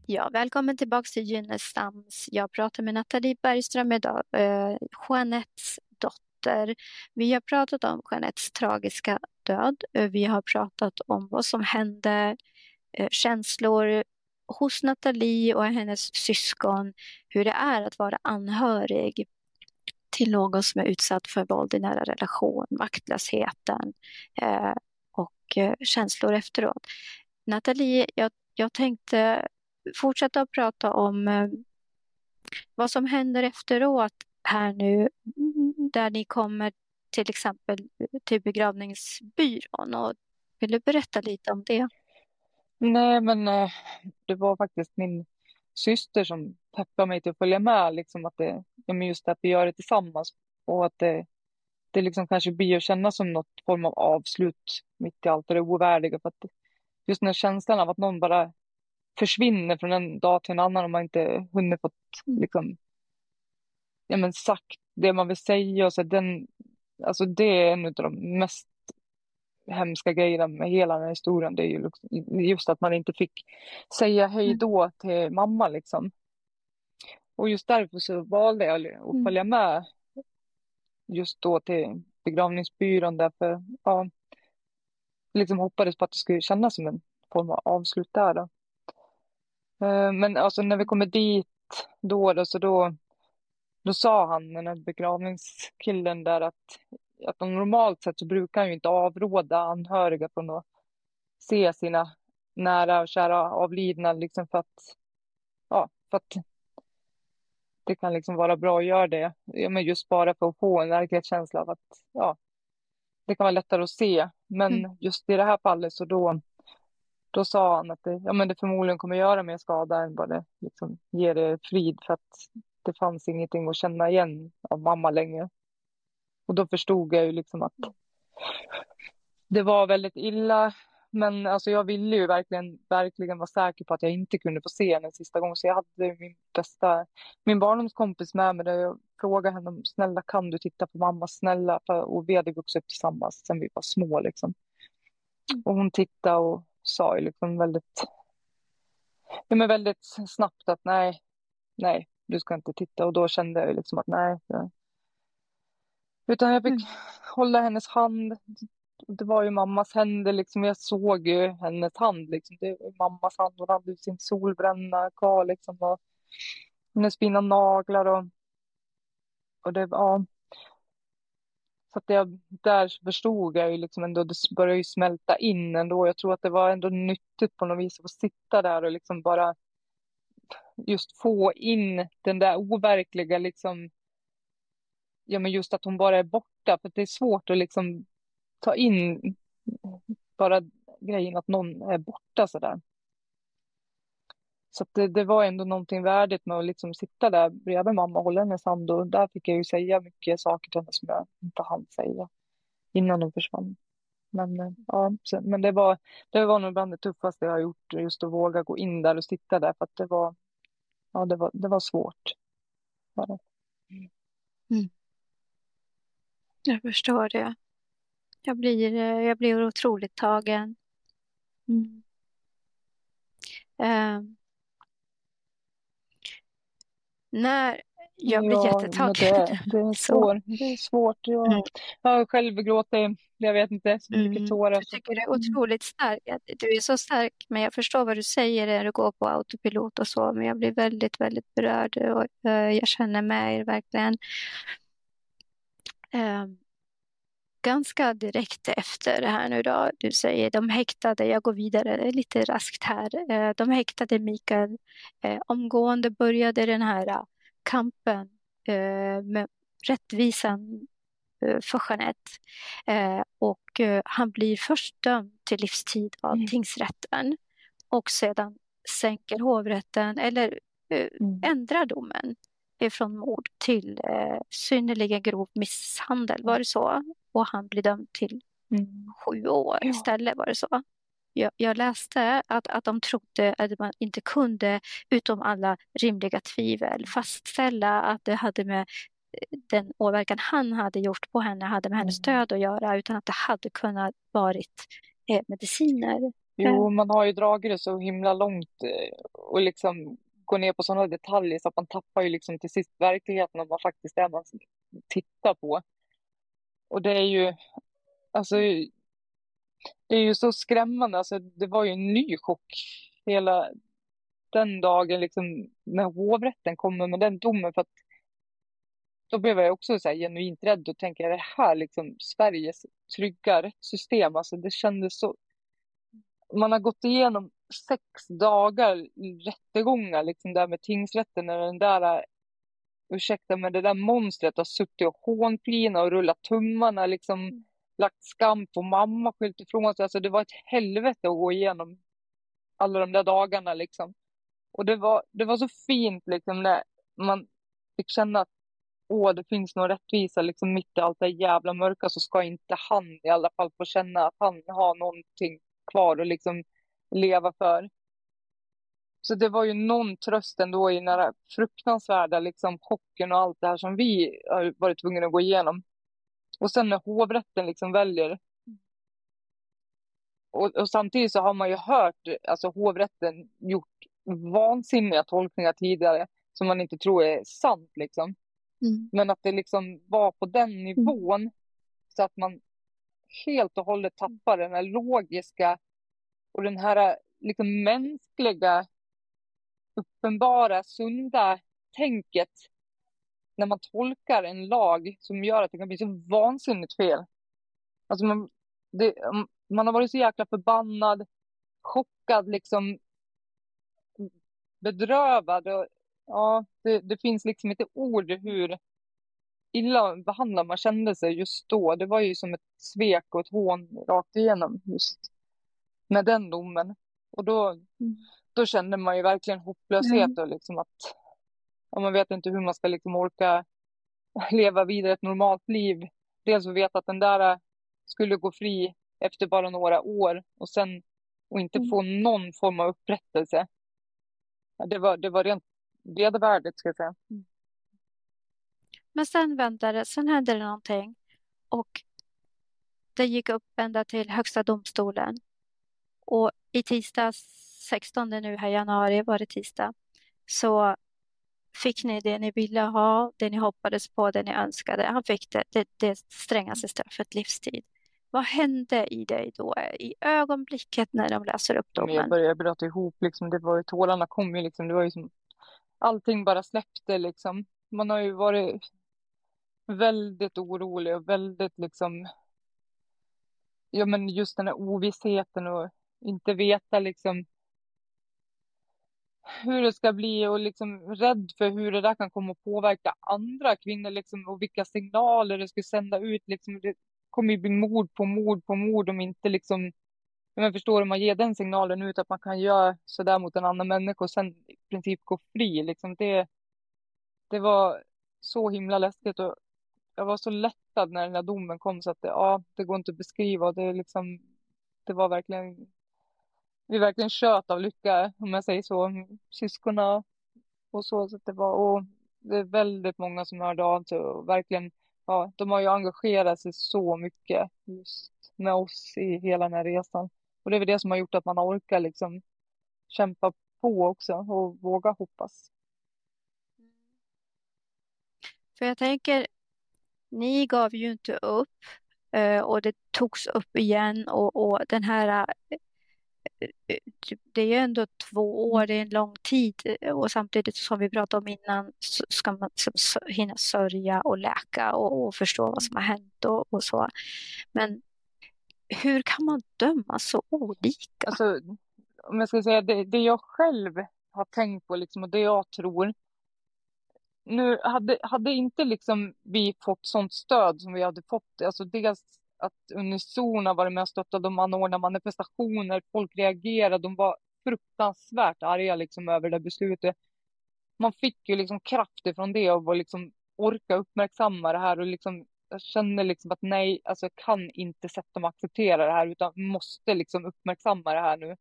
Ja, välkommen tillbaka till Gynnestams. Jag pratar med Nathalie Bergström idag, eh, Jeanettes dotter. Vi har pratat om Jeanettes tragiska död. Eh, vi har pratat om vad som hände, Eh, känslor hos Nathalie och hennes syskon, hur det är att vara anhörig till någon som är utsatt för våld i nära relation, maktlösheten eh, och eh, känslor efteråt. Nathalie, jag, jag tänkte fortsätta att prata om eh, vad som händer efteråt här nu där ni kommer till exempel till begravningsbyrån. Och vill du berätta lite om det? Nej, men eh, det var faktiskt min syster som peppade mig till att följa med. Liksom att det, just att vi gör det tillsammans och att det, det liksom kanske blir att känna som något form av avslut mitt i allt det ovärdiga. För att just den här känslan av att någon bara försvinner från en dag till en annan och man inte hunnit fått mm. liksom, ja, men sagt det man vill säga. Och så den, alltså det är en av de mest hemska grejerna med hela den här historien. Det är ju liksom, just att man inte fick säga hej mm. då till mamma liksom. Och just därför så valde jag att mm. följa med just då till begravningsbyrån därför ja, liksom hoppades på att det skulle kännas som en form av avslut där. Då. Eh, men alltså när vi kommer dit då, då så då, då sa han, den här begravningskillen där att, att normalt sett så brukar han ju inte avråda anhöriga från att se sina nära och kära avlidna liksom för att, ja, för att det kan liksom vara bra att göra det. Ja, men just bara för att få en verklighetskänsla av att, ja, det kan vara lättare att se. Men mm. just i det här fallet så då, då sa han att det, ja, men det förmodligen kommer göra mer skada än vad det liksom ger det frid för att det fanns ingenting att känna igen av mamma längre. Och då förstod jag ju liksom att det var väldigt illa. Men alltså jag ville ju verkligen, verkligen vara säker på att jag inte kunde få se henne sista gången. Så jag hade min bästa, min barndomskompis med mig där jag frågade henne om snälla kan du titta på mamma, snälla. och vi hade vuxit upp tillsammans sen vi var små liksom. Och hon tittade och sa ju liksom väldigt, ja, men väldigt snabbt att nej, nej, du ska inte titta. Och då kände jag liksom att nej. Jag... Utan jag fick mm. hålla hennes hand. Det var ju mammas händer, liksom. jag såg ju hennes hand. Liksom. Det var mammas hand, hon hade sin solbränna kvar liksom. Och hennes fina naglar och, och det, ja, så att jag, där förstod jag ju liksom ändå, det började ju smälta in ändå. Jag tror att det var ändå nyttigt på något vis att få sitta där och liksom bara just få in den där overkliga liksom, ja men just att hon bara är borta. För det är svårt att liksom ta in bara grejen att någon är borta sådär. Så det, det, var ändå någonting värdigt med att liksom sitta där bredvid mamma och hålla hennes hand och där fick jag ju säga mycket saker till henne som jag inte hann säga innan hon försvann. Men, eh, ja, men det, var, det var nog bland det tuffaste jag har gjort, just att våga gå in där och sitta där för att det var, ja, det var, det var svårt. Var det. Mm. Jag förstår det. Jag blir, eh, jag blir otroligt tagen. Mm. Uh, när jag blir ja, jättetagen. Det, det, är svår, det är svårt. Jag, mm. jag själv gråtit, jag vet inte, så mycket mm. tårar. Jag tycker det är otroligt starkt. Du är så stark, men jag förstår vad du säger när du går på autopilot och så, men jag blir väldigt, väldigt berörd och uh, jag känner med er verkligen. Uh, ganska direkt efter det här nu då, du säger de häktade, jag går vidare lite raskt här, uh, de häktade Mikael, uh, omgående började den här kampen med rättvisan för Jeanette. Och han blir först dömd till livstid av mm. tingsrätten och sedan sänker hovrätten eller mm. ändrar domen från mord till eh, synnerligen grov misshandel. Var det så? Och han blir dömd till mm. sju år ja. istället. Var det så? Jag, jag, läste att, att de trodde att man inte kunde, utom alla rimliga tvivel, fastställa att det hade med eh, den åverkan han hade gjort på henne hade med hennes mm. död att göra, utan att det hade kunnat varit eh, mediciner. Jo, man har ju dragit det så himla långt eh, och liksom gå ner på sådana detaljer så att man tappar ju liksom till sist verkligheten om man faktiskt är man tittar på. Och det är ju, alltså, det är ju så skrämmande. Alltså, det var ju en ny chock hela den dagen liksom när hovrätten kommer med den domen för att då blev jag också så här genuint rädd och tänkte, är det här liksom Sveriges trygga rättssystem? Alltså det kändes så... Man har gått igenom sex dagar rättegångar liksom där med tingsrätten när den där, ursäkta men det där monstret har suttit och hånflinat och rullat tummarna liksom mm. lagt skam på mamma, skyllt ifrån sig. Alltså det var ett helvete att gå igenom alla de där dagarna liksom. Och det var, det var så fint liksom när man fick känna att åh, det finns någon rättvisa liksom mitt i allt det jävla mörka så ska inte han i alla fall få känna att han har någonting kvar och liksom leva för. Så det var ju någon tröst ändå i den här fruktansvärda liksom, chocken och allt det här som vi har varit tvungna att gå igenom. Och sen när hovrätten liksom väljer. Och, och samtidigt så har man ju hört alltså hovrätten gjort vansinniga tolkningar tidigare som man inte tror är sant liksom. Mm. Men att det liksom var på den mm. nivån mm. så att man helt och hållet tappar den här logiska och den här äh, liksom mänskliga, uppenbara, sunda tänket när man tolkar en lag som gör att det kan bli så vansinnigt fel. Alltså man, det, mm, man har varit så jäkla förbannad, chockad, liksom bedrövad. Och, ja, det, det finns liksom inte ord hur illa behandlad man kände sig just då. Det var ju som ett svek och ett hån rakt igenom just med den domen. Och då, mm. då kände man ju verkligen hopplöshet mm. och liksom att ja, man vet inte hur man ska liksom orka leva vidare ett normalt liv. Dels att veta att den där skulle gå fri efter bara några år och sen och inte mm. få någon form av upprättelse. Det var, det var rent vedervärdigt ska jag säga. Mm. Men sen vände det, sen hände det någonting och det gick upp ända till Högsta domstolen och i tisdags, 16 nu här januari var det tisdag, så fick ni det ni ville ha, det ni hoppades på, det ni önskade. Han fick det, det, det strängaste straffet, livstid. Vad hände i dig då, i ögonblicket när de läser upp domen? Jag började bröta ihop, liksom. det var ju, tårarna kom ju, liksom. det var ju som, allting bara släppte liksom. Man har ju varit väldigt orolig och väldigt liksom, ja men just den här ovissheten och inte veta liksom hur det ska bli och liksom rädd för hur det där kan komma att påverka andra kvinnor liksom och vilka signaler det skulle sända ut. Liksom det kommer ju bli mord på mord på mord om inte liksom men förstår du, man ger den signalen ut att man kan göra sådär mot en annan människa och sen i princip gå fri. Liksom det, det var så himla läskigt och jag var så lättad när den här domen kom så att det, ja, det går inte att beskriva. Det, liksom, det var verkligen, vi verkligen sköt av lycka om jag säger så. syskona och så. så det, var, och det är väldigt många som hörde av sig och verkligen, ja, de har ju engagerat sig så mycket just med oss i hela den här resan. Och det är väl det som har gjort att man orkar liksom kämpa på också och våga hoppas. Mm. För jag tänker, ni gav ju inte upp eh, och det togs upp igen och, och den här eh, det är ju ändå två år, det är en lång tid och samtidigt som vi pratade om innan så ska man hinna sörja och läka och, och förstå vad som har hänt och, och, så. Men hur kan man döma så olika? Alltså, om jag ska säga det, det jag själv har tänkt på liksom, och det jag tror. Nu hade, hade inte liksom vi fått sånt stöd som vi hade fått, alltså dels att Unisona varit med och stöttat, de anordnade manifestationer, folk reagerade, de var fruktansvärt arga liksom över det beslutet. Man fick ju liksom kraft ifrån det och liksom orka uppmärksamma det här och liksom jag känner liksom att nej, alltså jag kan inte sätta mig och acceptera det här utan måste liksom uppmärksamma det här nu.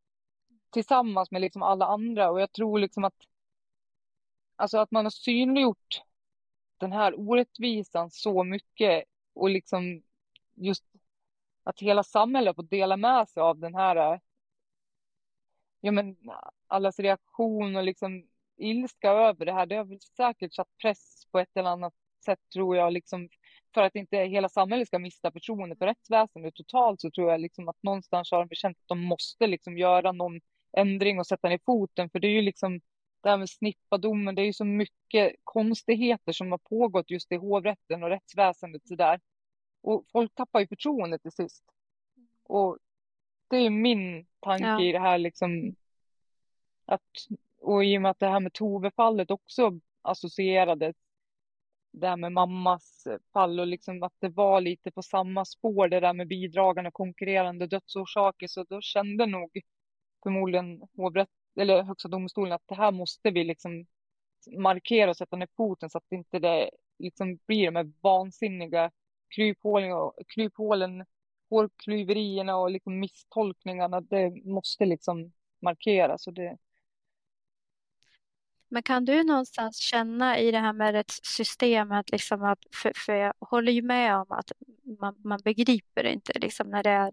Tillsammans med liksom alla andra och jag tror liksom att alltså att man har synliggjort den här orättvisan så mycket och liksom just att hela samhället får dela med sig av den här eh, ja men allas reaktion och liksom ilska över det här. Det har väl säkert satt press på ett eller annat sätt tror jag liksom för att inte hela samhället ska mista förtroendet för rättsväsendet totalt så tror jag liksom att någonstans har de känt att de måste liksom göra någon ändring och sätta ner foten för det är ju liksom det här med snippadomen, det är ju så mycket konstigheter som har pågått just i hovrätten och rättsväsendet så där. Och folk tappar ju förtroendet till sist. Och det är min tanke ja. i det här liksom att och i och med att det här med Tove-fallet också associerades det här med mammas fall och liksom att det var lite på samma spår det där med bidragande och konkurrerande dödsorsaker så då kände nog förmodligen hovrätt eller högsta domstolen att det här måste vi liksom markera och sätta ner foten så att inte det liksom blir de här vansinniga kryphålen, och, kryphålen hårklyverierna och liksom misstolkningarna. Det måste liksom markeras och det, men kan du någonstans känna i det här med rättssystemet, liksom att, för, för jag håller ju med om att man, man begriper inte liksom när det är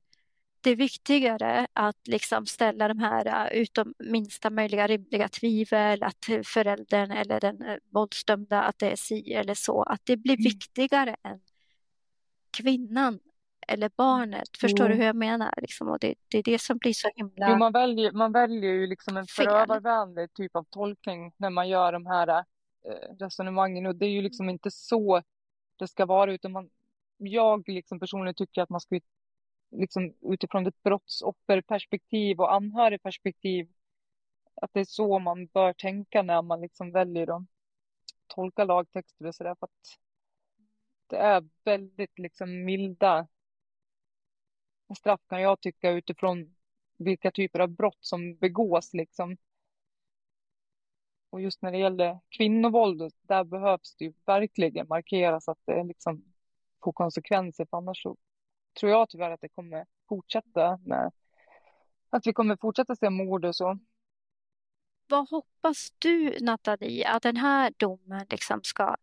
det är viktigare att liksom ställa de här äh, utom minsta möjliga rimliga tvivel, att föräldern eller den äh, våldsdömda, att det är si eller så, att det blir mm. viktigare än kvinnan eller barnet. Förstår mm. du hur jag menar? Liksom, och det, det, är det som blir så himla jo, man, väljer, man väljer ju liksom en förövarvänlig typ av tolkning när man gör de här äh, resonemangen och det är ju liksom inte så det ska vara utan man, jag liksom personligen tycker att man ska liksom utifrån ett brottsofferperspektiv och anhörigperspektiv att det är så man bör tänka när man liksom väljer att tolka lagtexter och sådär för att det är väldigt liksom milda straff kan jag tycka utifrån vilka typer av brott som begås liksom. Och just när det gäller kvinnovåld, där behövs det ju verkligen markeras att det liksom får konsekvenser, för annars så tror jag tyvärr att det kommer fortsätta med att vi kommer fortsätta se mord och så. Vad hoppas du Nathalie att den här domen liksom ska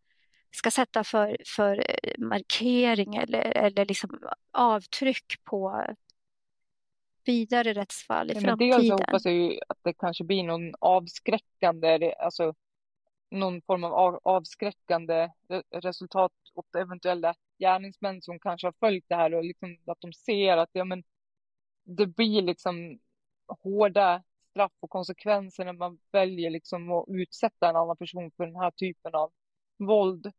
ska sätta för, för eh, markering eller, eller liksom avtryck på vidare rättsfall i ja, framtiden? Dels hoppas jag ju att det kanske blir någon avskräckande, alltså någon form av avskräckande resultat åt eventuella gärningsmän som kanske har följt det här och liksom att de ser att ja, men det blir liksom hårda straff och konsekvenser när man väljer liksom att utsätta en annan person för den här typen av våld.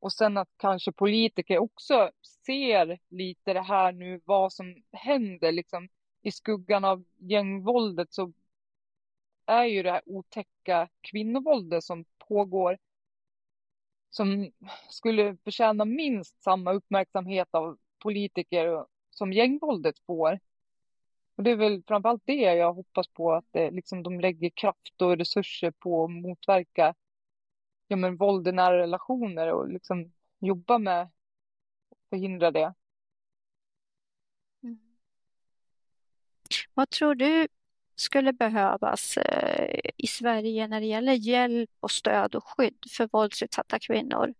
Och sen att kanske politiker också ser lite det här nu, vad som händer liksom i skuggan av gängvåldet så är ju det här otäcka kvinnovåldet som pågår som skulle förtjäna minst samma uppmärksamhet av politiker som gängvåldet får. Och det är väl framförallt det jag hoppas på, att det, liksom, de lägger kraft och resurser på att motverka ja, men, våld i nära relationer och liksom jobba med att förhindra det. Mm. Vad tror du skulle behövas eh, i Sverige när det gäller hjälp och stöd och skydd för våldsutsatta kvinnor?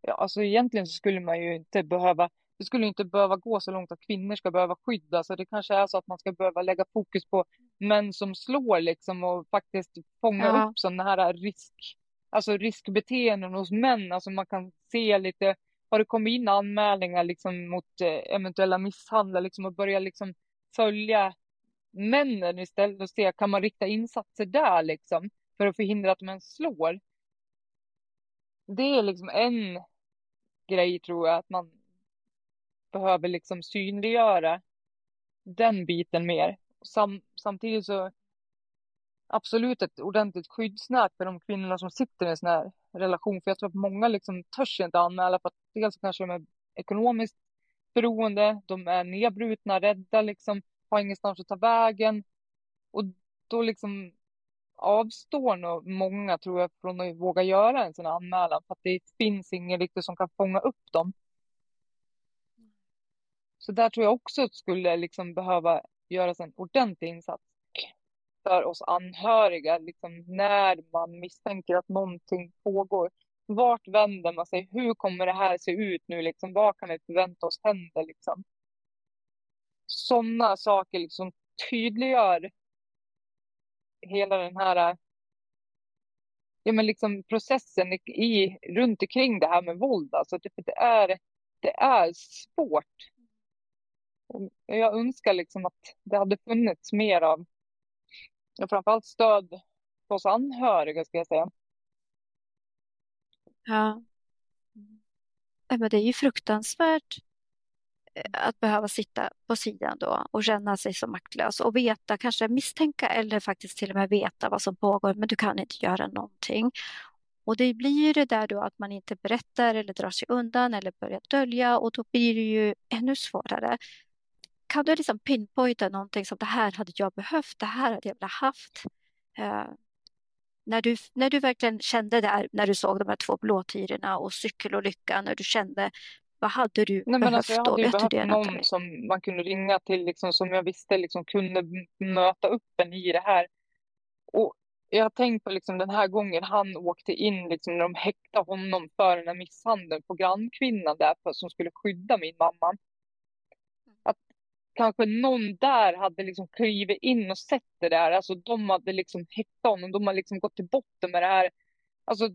Ja, alltså egentligen skulle man ju inte behöva det skulle inte behöva gå så långt att kvinnor ska behöva skyddas. Så det kanske är så att man ska behöva lägga fokus på män som slår liksom och faktiskt fånga ja. upp sådana här risk, alltså riskbeteenden hos män. Alltså man kan se lite, har det kommit in anmälningar liksom mot eh, eventuella misshandlar, liksom och börja liksom följa männen istället och se, kan man rikta insatser där liksom för att förhindra att män slår? Det är liksom en grej tror jag att man behöver liksom synliggöra den biten mer. Sam, samtidigt så absolut ett ordentligt skyddsnät för de kvinnorna som sitter i en sån här relation. För jag tror att många liksom törs inte anmäla för att dels kanske de är ekonomiskt beroende, de är nedbrutna, rädda liksom, har ingenstans att ta vägen. Och då liksom avstår nog många, tror jag, från att våga göra en sån här anmälan för att det finns ingen riktigt som kan fånga upp dem. Så där tror jag också att skulle liksom behöva göras en ordentlig insats för oss anhöriga, liksom när man misstänker att någonting pågår. Vart vänder man sig? Hur kommer det här se ut nu? Liksom, vad kan vi förvänta oss händer? Liksom? Sådana saker liksom tydliggör hela den här ja, men liksom processen i, runt omkring det här med våld. Alltså, det, det, är, det är svårt jag önskar liksom att det hade funnits mer av ja, framförallt stöd hos anhöriga, ska jag säga. Ja. Men det är ju fruktansvärt eh, att behöva sitta på sidan då och känna sig så maktlös och veta, kanske misstänka eller faktiskt till och med veta vad som pågår, men du kan inte göra någonting. Och det blir ju det där då att man inte berättar eller drar sig undan eller börjar dölja och då blir det ju ännu svårare kan du liksom pinpointa någonting som det här hade jag behövt, det här hade jag velat haft? Uh, när, du, när du verkligen kände där, när du såg de här två blåtyrorna och cykelolyckan, när du kände, vad hade du Nej, behövt alltså, jag då? hade ju behövt någon som man kunde ringa till, liksom, som jag visste liksom, kunde möta upp en i det här. Och jag har tänkt på liksom, den här gången han åkte in, liksom, när de häktade honom för den här misshandeln på grannkvinnan där, för, som skulle skydda min mamma kanske någon där hade liksom klivit in och sett det där. Alltså de hade liksom hittat honom, de har liksom gått till botten med det här. Alltså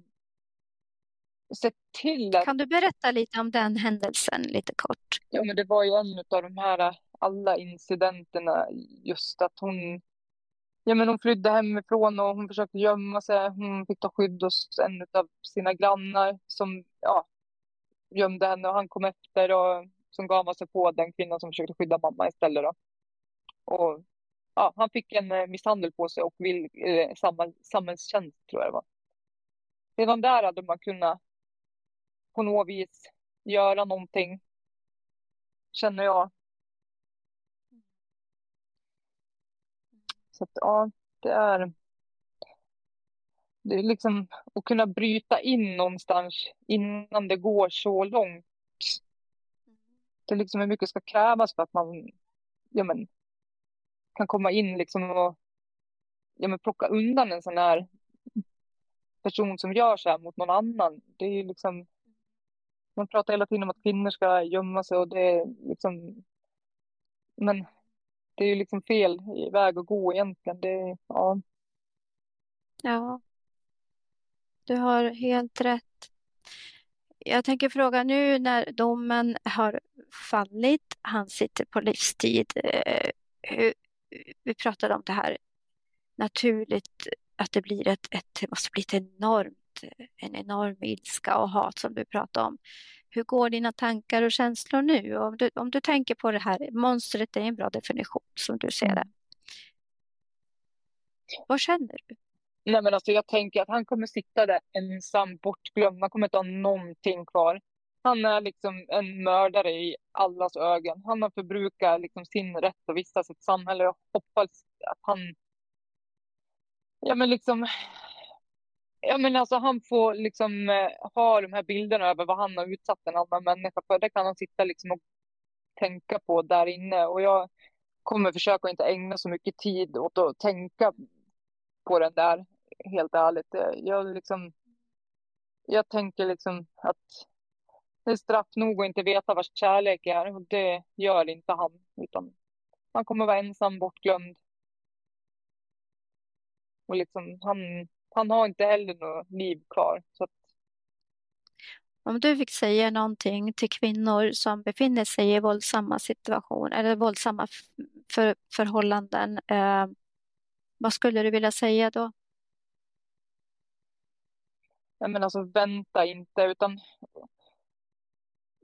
sett till att... Kan du berätta lite om den händelsen lite kort? Ja, men det var ju en av de här alla incidenterna, just att hon Ja, men hon flydde hemifrån och hon försökte gömma sig. Hon fick ta skydd hos en av sina grannar som ja, gömde henne och han kom efter och som gav sig på den kvinnan som försökte skydda mamma istället. Då. Och, ja, han fick en eh, misshandel på sig och vill, eh, samhäll, samhällstjänst tror jag det var. Redan där hade man kunnat på något vis göra någonting, känner jag. Så att, ja, det är det är liksom att kunna bryta in någonstans innan det går så långt det liksom hur mycket ska krävas för att man ja, men, kan komma in liksom och ja, men, plocka undan en sån här person som gör så här mot någon annan. Det är ju liksom, man pratar hela tiden om att kvinnor ska gömma sig och det är liksom, men det är ju liksom fel väg att gå egentligen. Det, ja. ja, du har helt rätt. Jag tänker fråga nu när domen har fallit, han sitter på livstid. Eh, vi pratade om det här naturligt, att det blir ett, ett, måste bli ett enormt, en enorm ilska och hat som du pratade om. Hur går dina tankar och känslor nu? Om du, om du tänker på det här, monstret är en bra definition som du ser det. Mm. Vad känner du? Nej, men alltså jag tänker att han kommer sitta där ensam, bortglömd. Han kommer inte ha någonting kvar. han är liksom en mördare i allas ögon. Han har förbrukat liksom sin rätt att vistas i ett samhälle. Jag hoppas att han... Ja, men liksom... Ja, men alltså han får liksom eh, ha de här bilderna över vad han har utsatt en annan människa för. Det kan han sitta liksom och tänka på där inne. Och jag kommer försöka inte ägna så mycket tid åt att tänka på den där, helt ärligt. Eh, jag liksom... Jag tänker liksom att det är straff nog att inte veta vad kärlek är och det gör inte han. Utan han kommer vara ensam, bortglömd. Och liksom, han, han har inte heller något liv kvar. Så att... Om du fick säga någonting till kvinnor som befinner sig i våldsamma situationer eller våldsamma för, förhållanden, eh, vad skulle du vilja säga då? Men alltså vänta inte, utan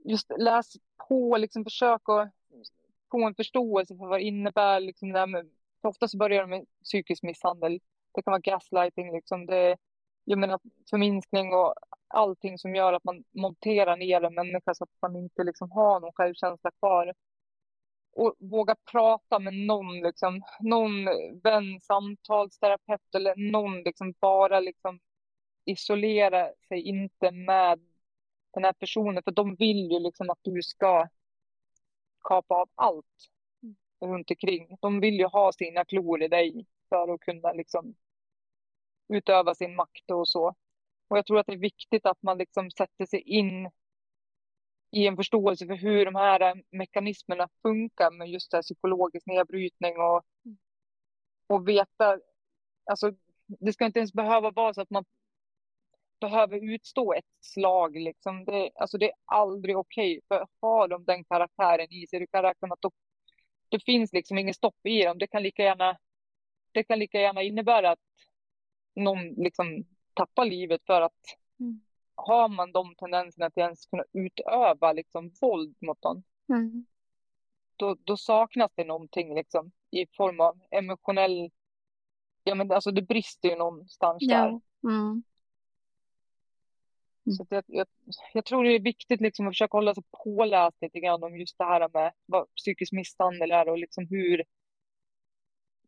just läs på, liksom försök att få en förståelse för vad det innebär. Liksom det här med, ofta oftast börjar det med psykisk misshandel. Det kan vara gaslighting, liksom det, jag menar förminskning och allting som gör att man monterar ner en människa så att man inte liksom har någon självkänsla kvar. Och våga prata med någon, liksom, någon vän, samtalsterapeut eller någon liksom bara liksom isolera sig inte med den här personen, för de vill ju liksom att du ska kapa av allt runt omkring. De vill ju ha sina klor i dig för att kunna liksom utöva sin makt och så. Och jag tror att det är viktigt att man liksom sätter sig in i en förståelse för hur de här mekanismerna funkar med just det här psykologisk nedbrytning och, mm. och veta, alltså det ska inte ens behöva vara så att man behöver utstå ett slag. Liksom. Det, alltså det är aldrig okej. Okay. För har de den karaktären i sig, du kan räkna med att det finns liksom ingen stopp i dem. Det kan lika gärna, det kan lika gärna innebära att någon liksom tappar livet för att mm. har man de tendenserna till att ens kunna utöva liksom våld mot någon, mm. då, då saknas det någonting liksom i form av emotionell, ja men alltså det brister ju någonstans ja. där. Mm. Mm. Så jag, jag, jag, tror det är viktigt liksom att försöka hålla sig påläst lite grann om just det här med vad psykisk misshandel är och liksom hur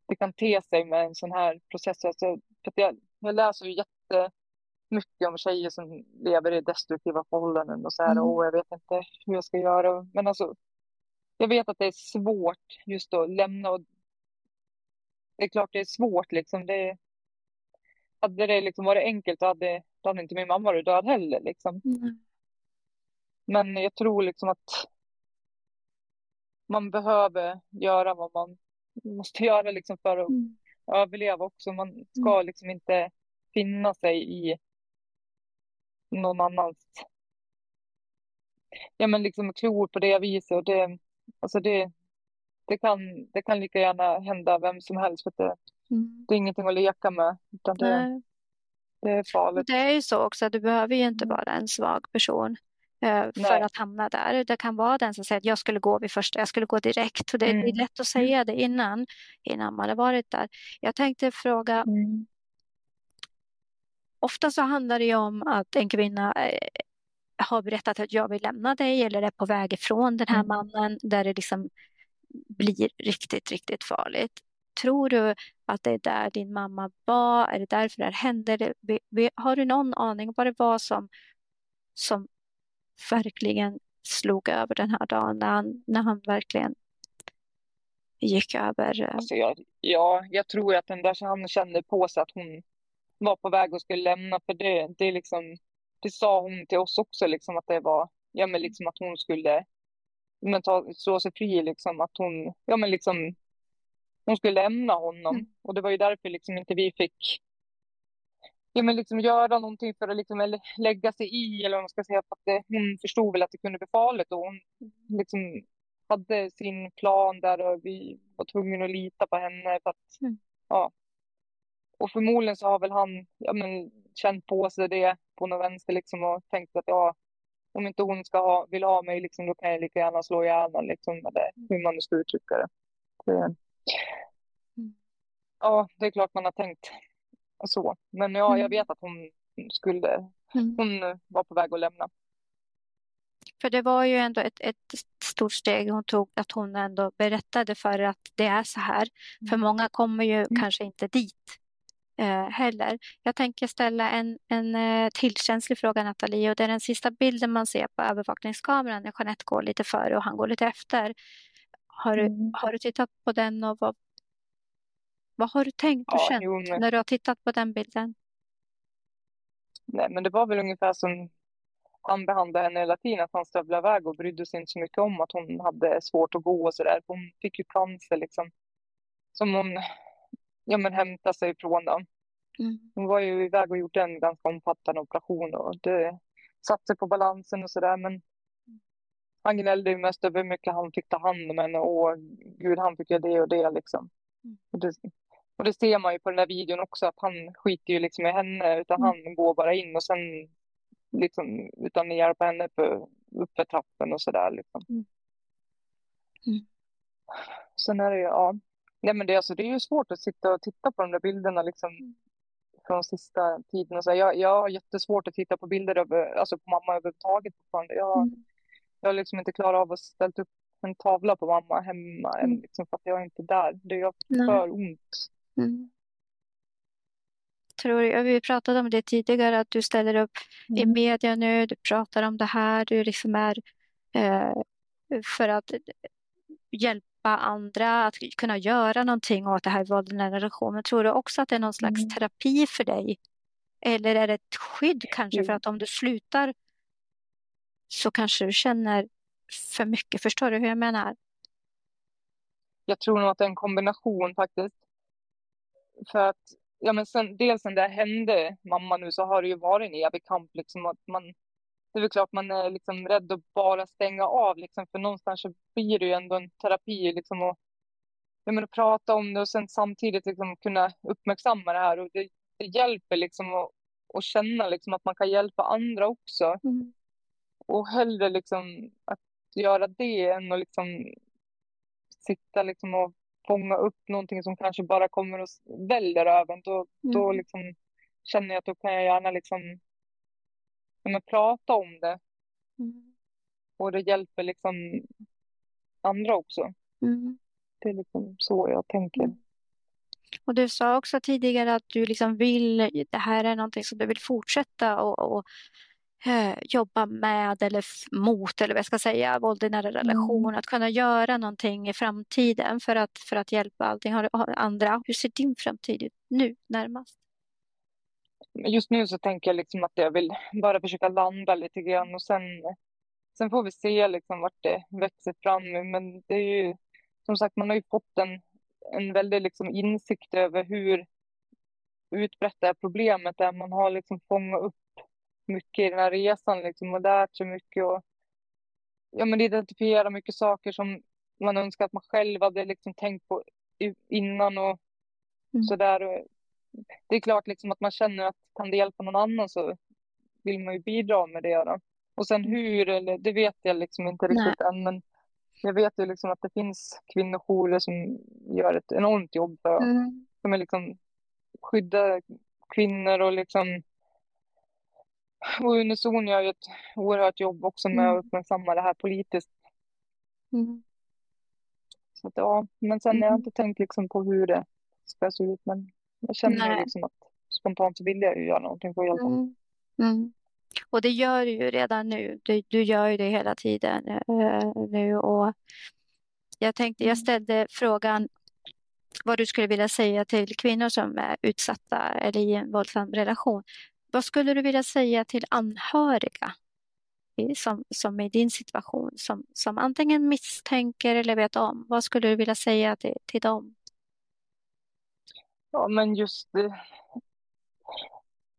det kan te sig med en sån här process. Alltså, för jag, jag läser ju jättemycket om tjejer som lever i destruktiva förhållanden och så här mm. och jag vet inte hur jag ska göra. Men alltså, jag vet att det är svårt just att lämna och det är klart det är svårt liksom. Det, hade det liksom varit enkelt hade hade inte min mamma varit död heller. Liksom. Mm. Men jag tror liksom att man behöver göra vad man måste göra liksom för att mm. överleva också. Man ska mm. liksom inte finna sig i någon annans ja, men liksom klor på det viset. Och det, alltså det, det, kan, det kan lika gärna hända vem som helst. För det, mm. det är ingenting att leka med. Utan det, det är farligt. Det är ju så också, du behöver ju inte mm. vara en svag person eh, för Nej. att hamna där. Det kan vara den som säger att jag skulle gå vid första, jag skulle gå direkt. Och det, mm. det är mm. lätt att säga det innan, innan man har varit där. Jag tänkte fråga, mm. ofta så handlar det ju om att en kvinna eh, har berättat att jag vill lämna dig eller är på väg ifrån den här mm. mannen där det liksom blir riktigt, riktigt farligt. Tror du att det är där din mamma var? Är det därför det här hände? Har du någon aning om vad det var som, som verkligen slog över den här dagen när han, när han verkligen gick över? Eh? Alltså jag, ja, jag tror att den där han kände på sig att hon var på väg och skulle lämna för det, det, liksom, det sa hon till oss också liksom att det var, ja men liksom att hon skulle men ta, slå sig fri liksom att hon, ja men liksom hon skulle lämna honom. Mm. Och det var ju därför liksom inte vi fick ja, men liksom göra någonting för att liksom lägga sig i. Eller vad man ska säga. För att det, hon förstod väl att det kunde bli farligt. Och hon liksom hade sin plan där och vi var tvungna att lita på henne. För att, mm. ja. Och förmodligen så har väl han ja, men, känt på sig det på något vänster liksom, och tänkt att ja, om inte hon ska ha, vill ha mig liksom, då kan jag lika gärna slå ihjäl henne. Liksom, eller hur man nu ska uttrycka det. Mm. Ja, det är klart man har tänkt så. Men ja, jag mm. vet att hon skulle, mm. hon var på väg att lämna. För det var ju ändå ett, ett stort steg hon tog att hon ändå berättade för att det är så här. För många kommer ju Mm. kanske inte dit eh, heller. Jag tänker ställa en, en eh, till känslig fråga Nathalie och det är den sista bilden man ser på övervakningskameran när Jeanette går lite före och han går lite efter. Har du, Mm. har du tittat på den och vad, vad har du tänkt och Ja, känt jo, men, när du har tittat på den bilden? nej, men det var väl ungefär som han behandlade henne hela tiden, att han stövlade iväg och brydde sig inte så mycket om att hon hade svårt att gå och sådär. Hon fick ju cancer liksom, som hon ja, men hämtade sig ifrån. Då. Mm. Hon var ju iväg och gjorde en ganska omfattande operation och det satte på balansen och sådär. Men han gnällde ju mest över hur mycket han fick ta hand om henne och gud, han fick göra det och det liksom. Mm. Och det, och det ser man ju på den där videon också, att han skiter ju liksom i henne, utan Mm. han går bara in och sen liksom utan att hjälpa henne för, upp för trappen och sådär liksom. Mm. Mm. Sen är det ju, ja. Nej men det, är alltså, det är ju svårt att sitta och titta på de där bilderna liksom Mm. från sista tiden. Och så jag, jag har jättesvårt att titta på bilder över, alltså på mamma överhuvudtaget fortfarande. Jag, Mm. Jag har liksom inte klarat av att ställa upp en tavla på mamma hemma än, Mm. liksom, för att jag är inte där. Det gör för ont. Mm. Tror jag, vi pratade om det tidigare, att du ställer upp i Mm. media nu, du pratar om det här, du liksom är eh, för att hjälpa andra att kunna göra någonting åt det här våldet i nära relationer. Tror du också att det är någon slags Mm. terapi för dig? Eller är det ett skydd kanske för att om du slutar så kanske du känner för mycket? Förstår du hur jag menar? Jag tror nog att det är en kombination faktiskt. För att, ja men sen, dels sen det hände mamma nu så har det ju varit en evig kamp liksom att man, det är väl klart man är liksom rädd att bara stänga av liksom för någonstans så blir det ju ändå en terapi liksom och jag menar, prata om det och sen samtidigt liksom kunna uppmärksamma det här och det, det hjälper liksom att, att känna liksom att man kan hjälpa andra också Mm. Och hellre liksom att göra det än att liksom sitta liksom och fånga upp någonting som kanske bara kommer och väller över. Då, då Mm. liksom känner jag att då kan jag gärna liksom men prata om det Mm. och det hjälper liksom andra också. Mm. Det är liksom så jag tänker. Mm. Och du sa också tidigare att du liksom vill, det här är någonting som du vill fortsätta och, och eh, jobba med eller mot eller vad jag ska säga, våld i nära relation, att kunna göra någonting i framtiden för att, för att hjälpa allting har, har andra. Hur ser din framtid ut nu närmast? Just nu så tänker jag liksom att jag vill bara försöka landa lite grann och sen, sen får vi se liksom vart det växer fram. Men det är ju som sagt, man har ju fått en, en väldig liksom insikt över hur utbrett det här problemet är. Man har liksom fångat upp mycket i den här resan liksom och lärt sig mycket och ja, men identifiera mycket saker som man önskar att man själv hade liksom tänkt på innan och Mm. sådär. Det är klart liksom att man känner att kan det hjälpa någon annan så vill man ju bidra med det. Då. Och sen hur, eller, det vet jag liksom inte Nej. riktigt än, men jag vet ju liksom att det finns kvinnojourer som gör ett enormt jobb för Mm. som är liksom skydda kvinnor och liksom och Unison gör ju ett oerhört jobb också med Mm. att uppmärksamma det här politiskt. Mm. Så att, ja, men sen har jag Mm. inte tänkt liksom på hur det ska se ut, men jag känner Nej. liksom att spontant så vill jag ju göra någonting för att hjälpa. Mm. Mm. Och det gör du ju redan nu. Du, du gör ju det hela tiden eh, nu. Och jag tänkte, jag Mm. ställde frågan vad du skulle vilja säga till kvinnor som är utsatta eller i en våldsam relation. Vad skulle du vilja säga till anhöriga i, som, som i din situation som, som antingen misstänker eller vet om? Vad skulle du vilja säga till, till dem? Ja, men just eh,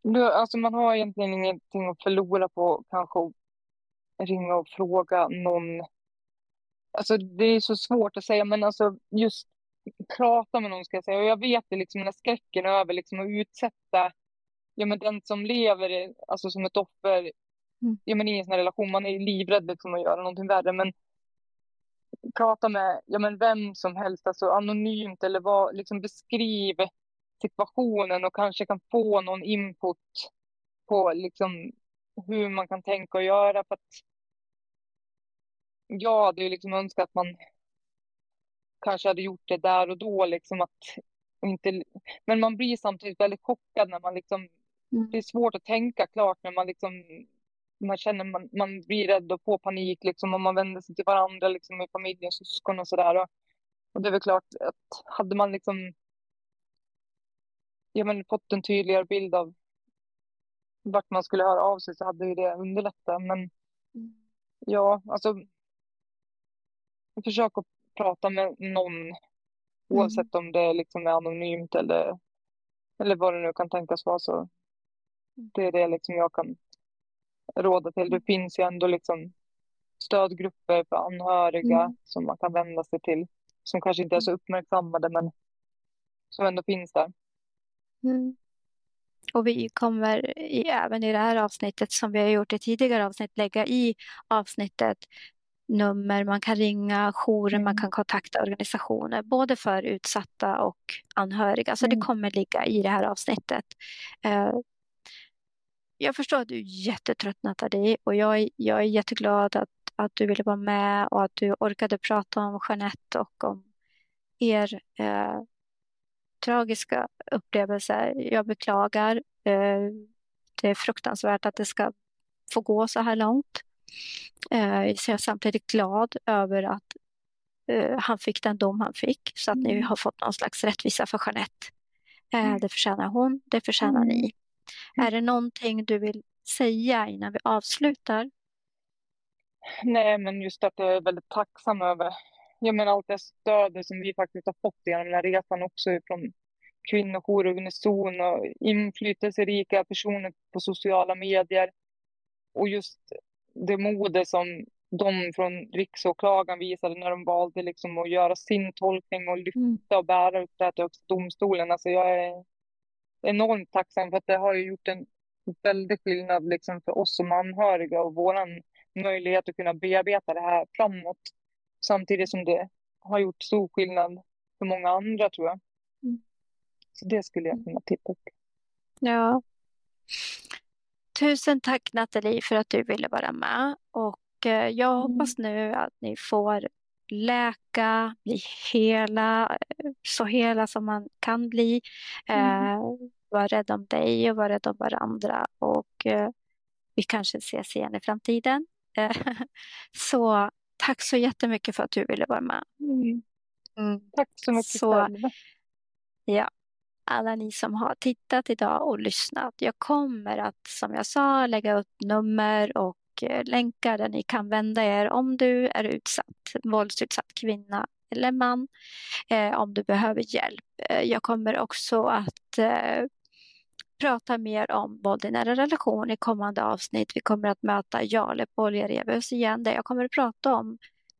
det. Alltså man har egentligen ingenting att förlora på kanske att ringa och fråga någon. Alltså det är så svårt att säga, men alltså just prata med någon ska jag säga. Och jag vet det liksom när skräcken över liksom att utsätta ja, men den som lever alltså som ett offer Mm. ja, men i en sån här relation. Man är ju livrädd liksom att göra någonting värre, men prata med ja, men vem som helst, alltså anonymt eller vad, liksom beskriv situationen och kanske kan få någon input på liksom hur man kan tänka och göra. För att jag hade ju liksom önskat att man kanske hade gjort det där och då liksom att inte, men man blir samtidigt väldigt chockad när man liksom, mm. det är svårt att tänka klart när man liksom, man känner man, man blir rädd och får panik liksom och man vänder sig till varandra liksom i familjen, syskon och sådär. Och, och det är väl klart att hade man liksom ja, men fått en tydligare bild av vart man skulle höra av sig så hade ju det underlättat. Men mm. ja, alltså försök att prata med någon mm. oavsett om det liksom är anonymt eller, eller vad det nu kan tänkas vara. Så mm. Det är det liksom jag kan råda till. Det finns ju ändå liksom stödgrupper för anhöriga mm. som man kan vända sig till. Som kanske inte är så uppmärksammade men som ändå finns där. Mm. Och vi kommer i, även i det här avsnittet som vi har gjort i tidigare avsnitt lägga i avsnittet nummer man kan ringa, jourer mm. man kan kontakta organisationer både för utsatta och anhöriga. Så mm. det kommer ligga i det här avsnittet. Uh, jag förstår att du är jättetrött Nathalie och jag, jag är jätteglad att, att du ville vara med och att du orkade prata om Jeanette och om er uh, tragiska upplevelser. Jag beklagar. Eh, det är fruktansvärt att det ska få gå så här långt. Eh, så jag är samtidigt glad över att eh, han fick den dom han fick så att mm. ni har fått någon slags rättvisa för Jeanette. Mm. Det förtjänar hon, det förtjänar mm. ni. Är det någonting du vill säga innan vi avslutar? Nej, men just att jag är väldigt tacksam över ja, men allt det stödet som vi faktiskt har fått genom den här resan också från kvinnojourer, unison och inflytelserika personer på sociala medier. Och just det mode som de från riksåklagaren visade när de valde liksom att göra sin tolkning och lyfta mm. och bära upp det här till domstolen. Alltså jag är enormt tacksam för att det har gjort en väldig skillnad liksom för oss som anhöriga och vår möjlighet att kunna bearbeta det här framåt. Samtidigt som det har gjort stor skillnad för många andra tror jag. Mm. Så det skulle jag kunna tippa på. Ja. Tusen tack Nathalie för att du ville vara med och eh, jag mm. hoppas nu att ni får läka, bli hela, eh, så hela som man kan bli. Mm. Eh, var rädd om dig och var rädd om varandra och eh, vi kanske ses igen i framtiden. så tack så jättemycket för att du ville vara med. Mm. Mm. Tack så mycket så, själv. Ja, alla ni som har tittat idag och lyssnat. Jag kommer att, som jag sa, lägga upp nummer och och länkar där ni kan vända er om du är utsatt, våldsutsatt kvinna eller man, eh, om du behöver hjälp. Eh, jag kommer också att eh, prata mer om våld i nära relation i kommande avsnitt. Vi kommer att möta Jale Poljarevius igen där jag kommer att prata om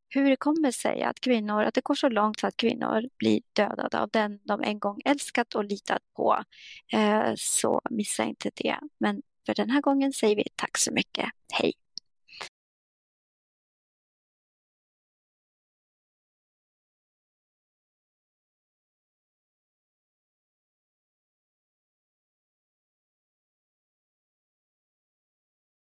hur det kommer sig att kvinnor, att det går så långt så att kvinnor blir dödade av den de en gång älskat och litat på. Eh, så missa inte det. Men för den här gången säger vi tack så mycket. Hej!